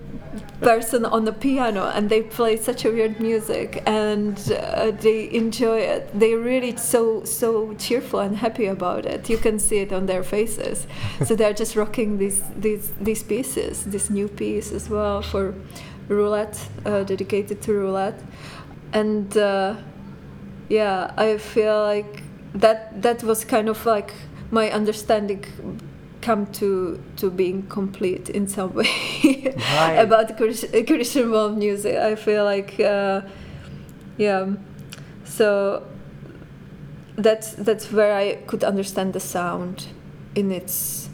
person on the piano and they play such a weird music and uh, they enjoy it. They're really so so cheerful and happy about it. You can see it on their faces. So they're just rocking these these these pieces this new piece as well for roulette uh, dedicated to roulette. And uh, yeah i feel like that that was kind of like my understanding come to to being complete in some way Right. [LAUGHS] about Chris- Christian Wolff music. I feel like uh, yeah, so that's that's where I could understand the sound in its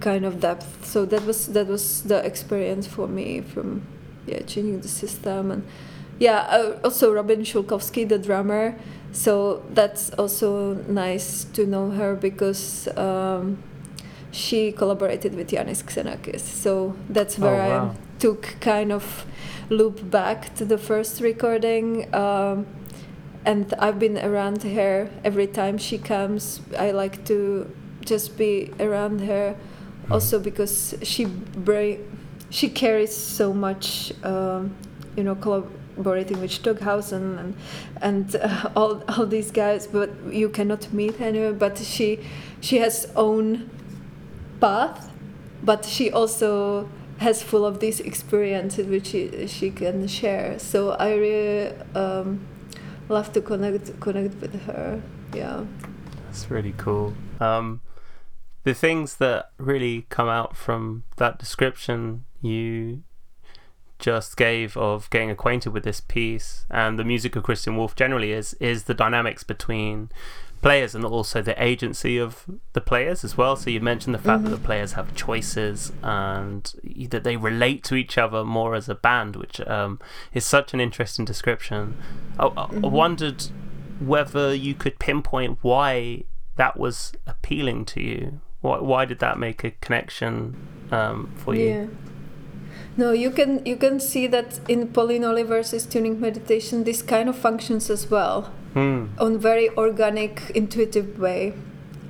kind of depth. So that was that was the experience for me from yeah changing the system and yeah uh, also Robyn Schulkowsky the drummer. So that's also nice to know her because um, she collaborated with Iannis Xenakis. So that's where Oh, wow. I took kind of loop back to the first recording. Um, and I've been around her every time she comes. I like to just be around her, also because she bra- she carries so much, um, you know, collaborating with Stockhausen and and uh, all all these guys. But you cannot meet anyone. But she she has own path, but she also has full of these experiences which she, she can share. So I really um, love to connect connect with her. Yeah. That's really cool. Um, the things that really come out from that description you just gave of getting acquainted with this piece and the music of Christian Wolff generally is is the dynamics between players and also the agency of the players as well. So you mentioned the fact that the players have choices and that they relate to each other more as a band, which um, is such an interesting description. I, I wondered whether you could pinpoint why that was appealing to you. Why, why did that make a connection um, for you? No, you can you can see that in Pauline Oliveros tuning meditation, this kind of functions as well Hmm. on very organic, intuitive way.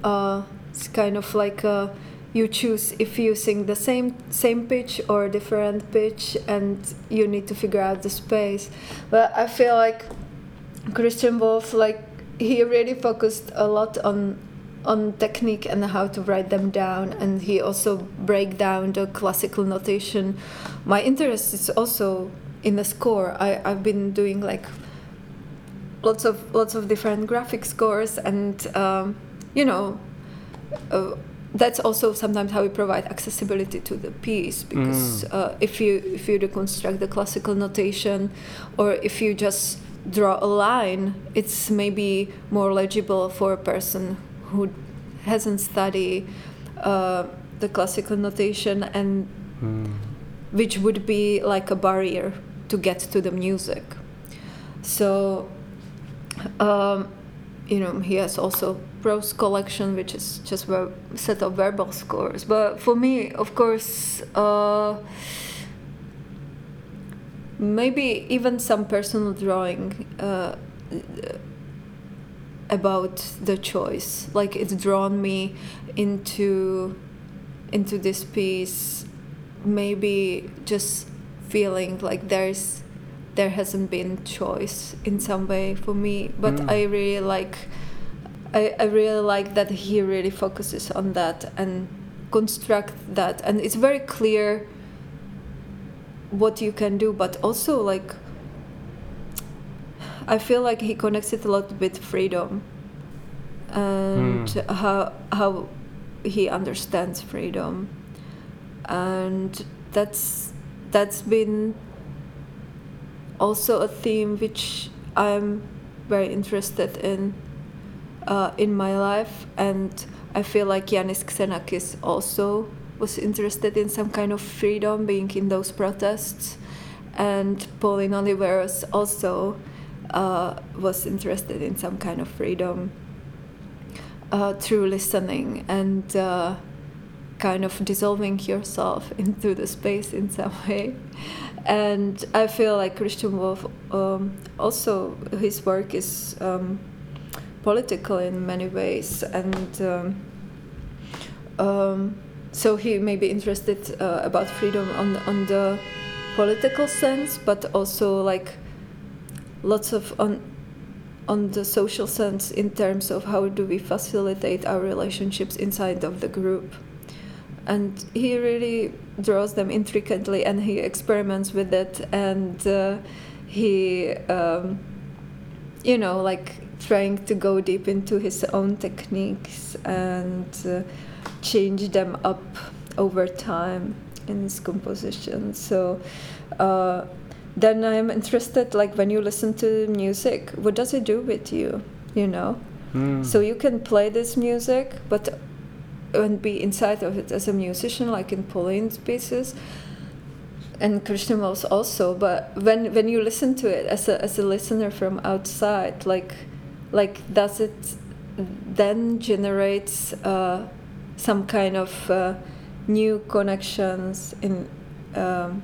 Uh, it's kind of like uh, you choose if you sing the same same pitch or different pitch, and you need to figure out the space. But I feel like Christian Wolff, like he really focused a lot on on technique and how to write them down, and he also break down the classical notation. My interest is also in the score. I I've been doing like lots of lots of different graphic scores and um, you know uh, that's also sometimes how we provide accessibility to the piece because uh, if you if you deconstruct the classical notation or if you just draw a line it's maybe more legible for a person who hasn't studied uh, the classical notation and Hmm. which would be like a barrier to get to the music. So, um, you know, he has also prose collection, which is just a set of verbal scores. But for me, of course, uh, maybe even some personal drawing uh, about the choice. Like it's drawn me into into this piece maybe just feeling like there's there hasn't been choice in some way for me but Mm. i really like I, I really like that he really focuses on that and construct that and it's very clear what you can do but also like i feel like he connects it a lot with freedom and Hmm. how how he understands freedom. And that's that's been also a theme which I'm very interested in uh, in my life, and I feel like Iannis Xenakis also was interested in some kind of freedom, being in those protests, and Pauline Oliveros also uh, was interested in some kind of freedom uh, through listening and. Uh, kind of dissolving yourself [LAUGHS] into the space in some way. And I feel like Christian Wolff um, also his work is um, political in many ways, and um, um, so he may be interested uh, about freedom on on the political sense, but also like lots of on on the social sense in terms of how do we facilitate our relationships inside of the group. And he really draws them intricately and he experiments with it and uh, he um, you know like trying to go deep into his own techniques and uh, change them up over time in his composition. So uh, then i'm interested like when you listen to music what does it do with you you know mm. so you can play this music but and be inside of it as a musician, like in Pauline's pieces, and Christian Wolff's also. But when when you listen to it as a as a listener from outside, like like does it then generates uh, some kind of uh, new connections in um,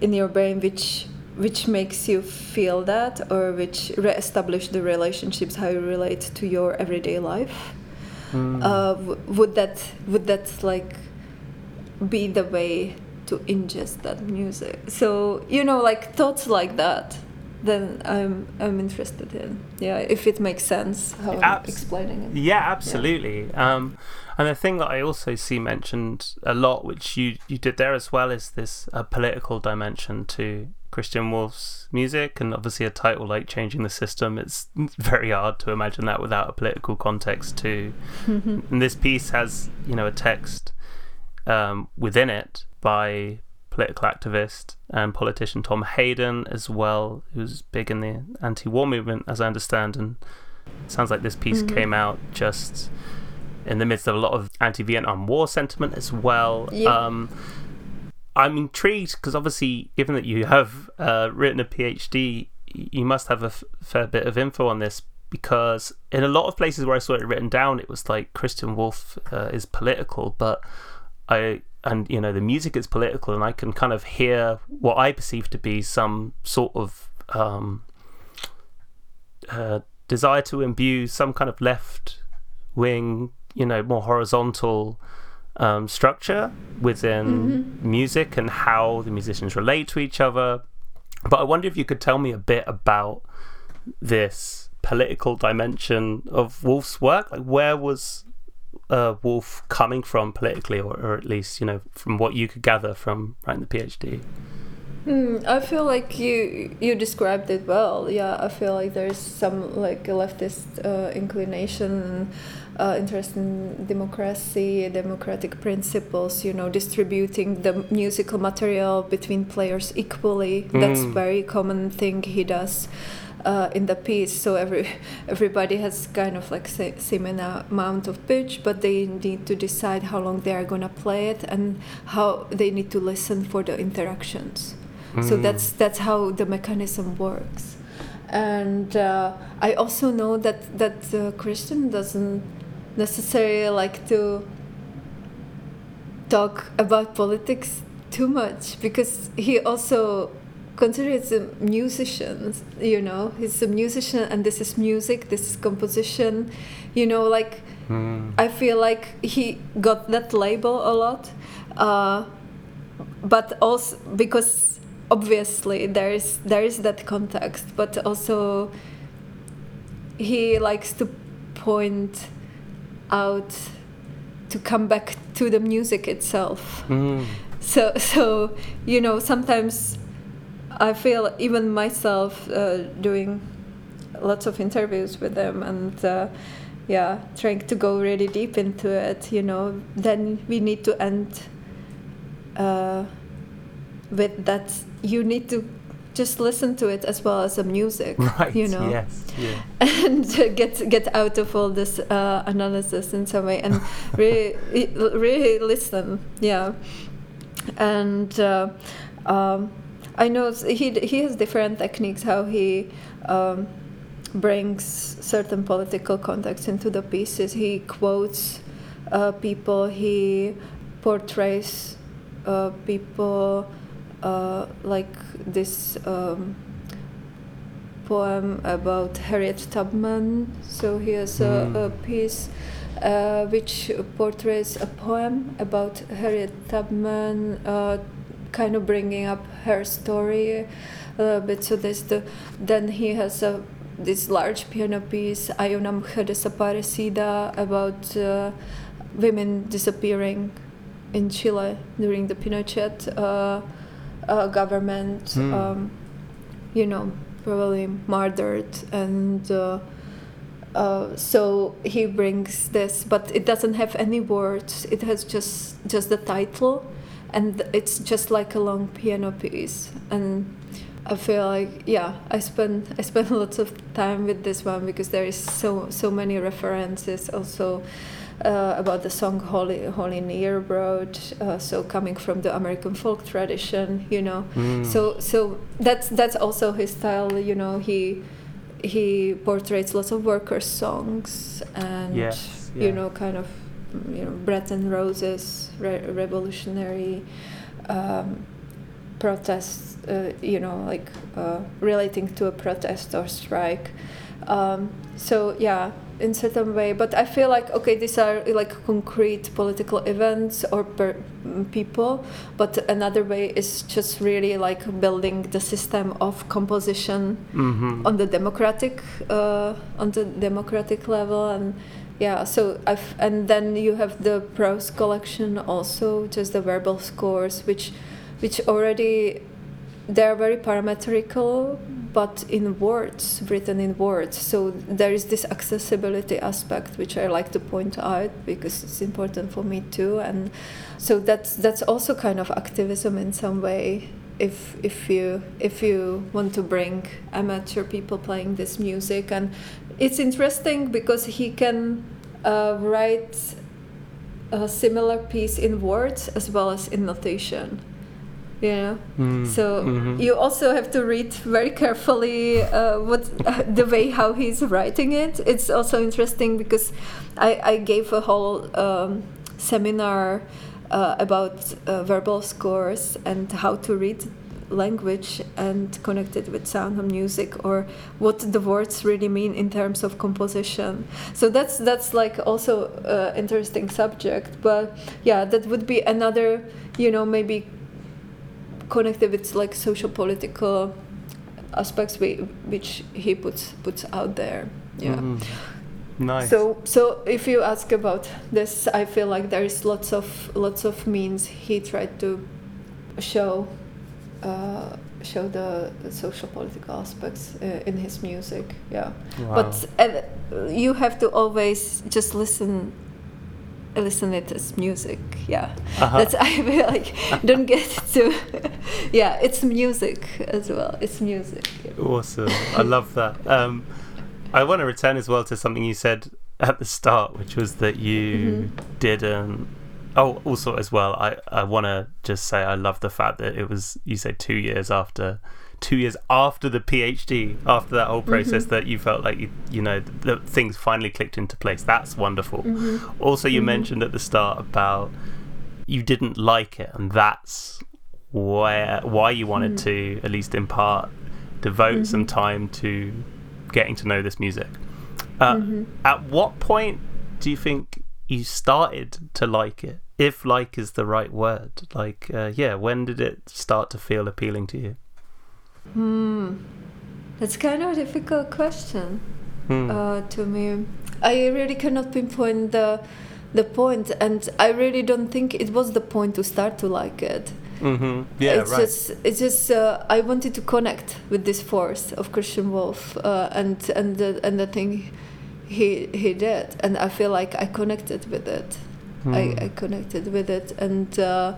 in your brain, which which makes you feel that, or which re-establish the relationships how you relate to your everyday life. Mm. Uh, would that would that like be the way to ingest that music? So you know, like thoughts like that. Then I'm I'm interested in yeah if it makes sense how Abs- I'm explaining it. Yeah, absolutely. Yeah. Um, and the thing that I also see mentioned a lot, which you you did there as well, is this uh, political dimension to Christian Wolff's music, and obviously a title like "Changing the System." It's [LAUGHS] very hard to imagine that without a political context too. [LAUGHS] and this piece has, you know, a text um, within it by political activist and politician Tom Hayden as well, who's big in the anti-war movement, as I understand. And it sounds like this piece mm-hmm. came out just in the midst of a lot of anti-Vietnam War sentiment as well. Um, I'm intrigued because obviously, given that you have uh, written a PhD, you must have a f- fair bit of info on this. Because in a lot of places where I saw it written down, it was like Christian Wolff uh, is political, but I and you know the music is political, and I can kind of hear what I perceive to be some sort of um, uh, desire to imbue some kind of left wing, you know, more horizontal um, structure within mm-hmm. music and how the musicians relate to each other. But I wonder if you could tell me a bit about this political dimension of Wolff's work. Like, where was uh, Wolff coming from politically, or, or at least, you know, from what you could gather from writing the PhD? Mm, I feel like you you described it well. Yeah, I feel like there's some like leftist uh, inclination, uh, interest in democracy, democratic principles. You know, distributing the musical material between players equally. Mm. That's very common thing he does. Uh, in the piece, so every [LAUGHS] everybody has kind of like say, same amount of pitch, but they need to decide how long they are gonna play it and how they need to listen for the interactions. So mm. that's that's how the mechanism works. And uh, I also know that that uh, Christian doesn't necessarily like to talk about politics too much because he also considers a musician you know he's a musician and this is music this is composition you know like mm. i feel like he got that label a lot uh, but also because obviously there is there is that context but also he likes to point out to come back to the music itself mm. so so you know sometimes i feel even myself uh, doing lots of interviews with them and uh, yeah trying to go really deep into it you know then we need to end uh, with that you need to just listen to it as well as the music [LAUGHS] right you know? yes yeah. [LAUGHS] and get get out of all this uh, analysis in some way and [LAUGHS] really really listen yeah. And uh, um, I know he he has different techniques how he um, brings certain political context into the pieces. He quotes uh, people he portrays uh, people uh, like this um, poem about Harriet Tubman. So he has a, mm. a piece uh, which portrays a poem about Harriet Tubman, uh, kind of bringing up her story a little bit. So there's the then he has a this large piano piece, Hay una mujer desaparecida, about uh, women disappearing in Chile during the Pinochet uh, government. Mm. Um, you know, probably murdered and. Uh, uh, so he brings this, but it doesn't have any words. It has just just the title, and it's just like a long piano piece. And I feel like yeah, I spend I spend [LAUGHS] lots of time with this one because there is so so many references also. Uh, about the song Holy Holy Near Broad, uh, so coming from the American folk tradition, you know. Mm. So so that's that's also his style, you know. He he portrays lots of workers' songs and Yes, you know kind of you know bread and roses re- revolutionary um, protests uh, you know like uh, relating to a protest or strike um, so yeah in certain way but i feel like okay these are like concrete political events or per- people but another way is just really like building the system of composition Mhm. on the democratic uh, on the democratic level and yeah so I've, and then you have the prose collection also just the verbal scores which which already they're very parametrical but in words written in words. So there is this accessibility aspect which i like to point out because it's important for me too. And so that's that's also kind of activism in some way if if you if you want to bring amateur people playing this music. And it's interesting because he can uh, write a similar piece in words as well as in notation you know Mm. so Mhm. you also have to read very carefully uh, what [LAUGHS] the way how he's writing it. It's also interesting because I, I gave a whole um, seminar uh, about uh, verbal scores and how to read language and connect it with sound and music or what the words really mean in terms of composition so that's that's like also uh, interesting subject but yeah that would be another you know maybe connected with like social political aspects we, which he puts puts out there yeah Mhm. Nice. so so if you ask about this i feel like there is lots of lots of means he tried to show uh, show the social political aspects uh, in his music yeah Wow. but uh, you have to always just listen listen it as music yeah Uh-huh. that's [LAUGHS] i feel like don't get to [LAUGHS] yeah it's music as well it's music Awesome. I love that. Um, I want to return as well to something you said at the start, which was that you Mhm. didn't. Oh, also as well, I, I want to just say I love the fact that it was you said two years after, two years after the PhD, after that whole process, Mhm. that you felt like you you know that things finally clicked into place. That's wonderful. Mhm. Also, you Mhm. mentioned at the start about you didn't like it, and that's where why you wanted Mm. to at least in part devote some Mhm. time to getting to know this music. Uh. At what point do you think you started to like it? If like is the right word, like uh, yeah, when did it start to feel appealing to you? Hmm. That's kind of a difficult question Hmm. uh, to me. I really cannot pinpoint the the point, and I really don't think it was the point to start to like it. mm-hmm. Yeah, it's right. just it's just uh, I wanted to connect with this force of Christian Wolff uh, and and the and the thing he he did, and I feel like I connected with it. Hmm. I, I connected with it, and uh,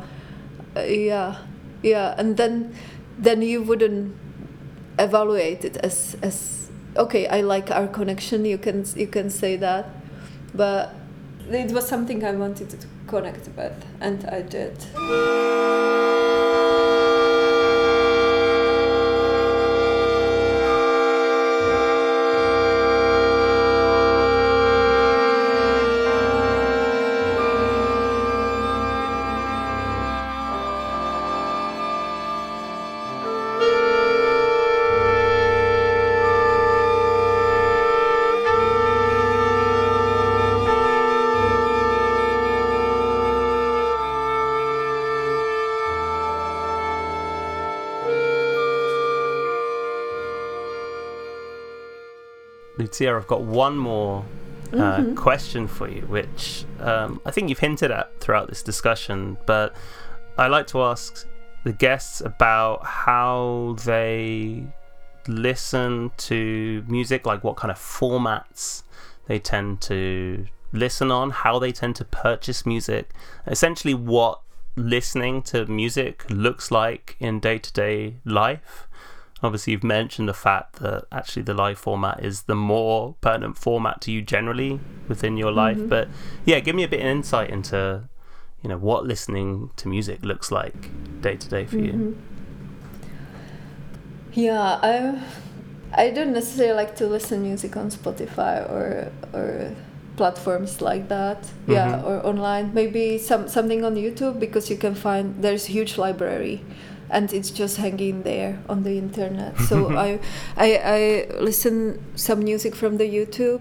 uh, yeah, yeah, and then then you wouldn't evaluate it as as okay. I like our connection. You can you can say that, but it was something I wanted to connect with, and I did. Lucie, I've got one more uh, mm-hmm. question for you, which um, I think you've hinted at throughout this discussion, but I like to ask the guests about how they listen to music, like what kind of formats they tend to listen on, how they tend to purchase music, essentially what listening to music looks like in day to day life. Obviously, you've mentioned the fact that actually the live format is the more pertinent format to you generally within your life. Mm-hmm. But yeah, give me a bit of insight into you know what listening to music looks like day to day for mm-hmm. you. Yeah, I I don't necessarily like to listen music on Spotify or or platforms like that mm-hmm. yeah or online maybe some something on youtube because you can find there's huge library and it's just hanging there on the internet. So [LAUGHS] I, I i listen some music from the youtube.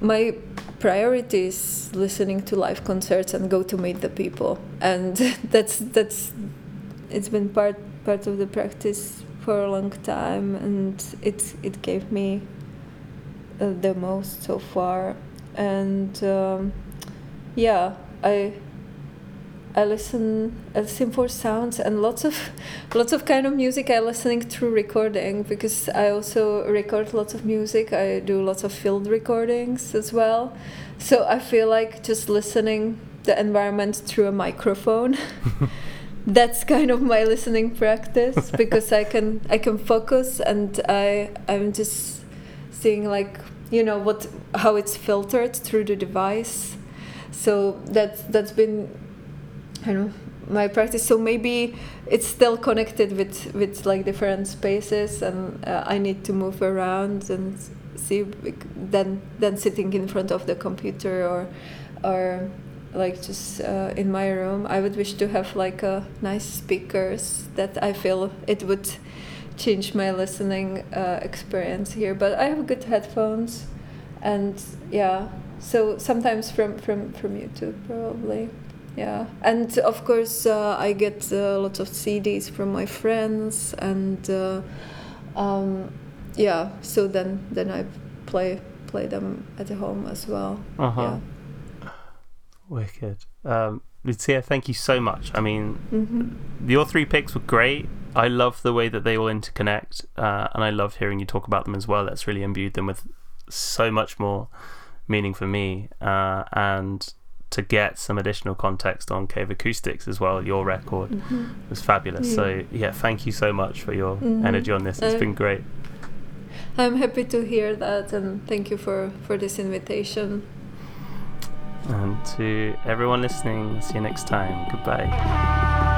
My priority is listening to live concerts and go to meet the people. And [LAUGHS] that's that's it's been part part of the practice for a long time and it it gave me uh, the most so far. And um, yeah i I listen I listen for sounds and lots of lots of kind of music I listening through recording because I also record lots of music. I do lots of field recordings as well. So I feel like just listening the environment through a microphone. [LAUGHS] [LAUGHS] that's kind of my listening practice [LAUGHS] because I can I can focus and I I'm just seeing like you know what how it's filtered through the device. So that's that's been I know my practice. So maybe it's still connected with with like different spaces, and uh, I need to move around and see then then sitting in front of the computer or or like just uh, in my room. I would wish to have like a nice speakers that I feel it would change my listening uh, experience here. But I have good headphones, and yeah. So sometimes from from from YouTube probably yeah. And of course uh, i get a lot of cds from my friends and uh, um, yeah so then then i play play them at home as well. Uh-huh. yeah. Wicked. Um, Lucie thank you so much. I mean mm-hmm. your three picks were great. I love the way that they all interconnect uh, and i love hearing you talk about them as well. That's really imbued them with so much more meaning for me. Uh, and to get some additional context on Cave Acoustics as well. Your record mm-hmm. was fabulous. Yeah. So yeah, thank you so much for your mm-hmm. energy on this. It's uh, been great. I'm happy to hear that, and thank you for for this invitation. And to everyone listening, see you next time. Goodbye.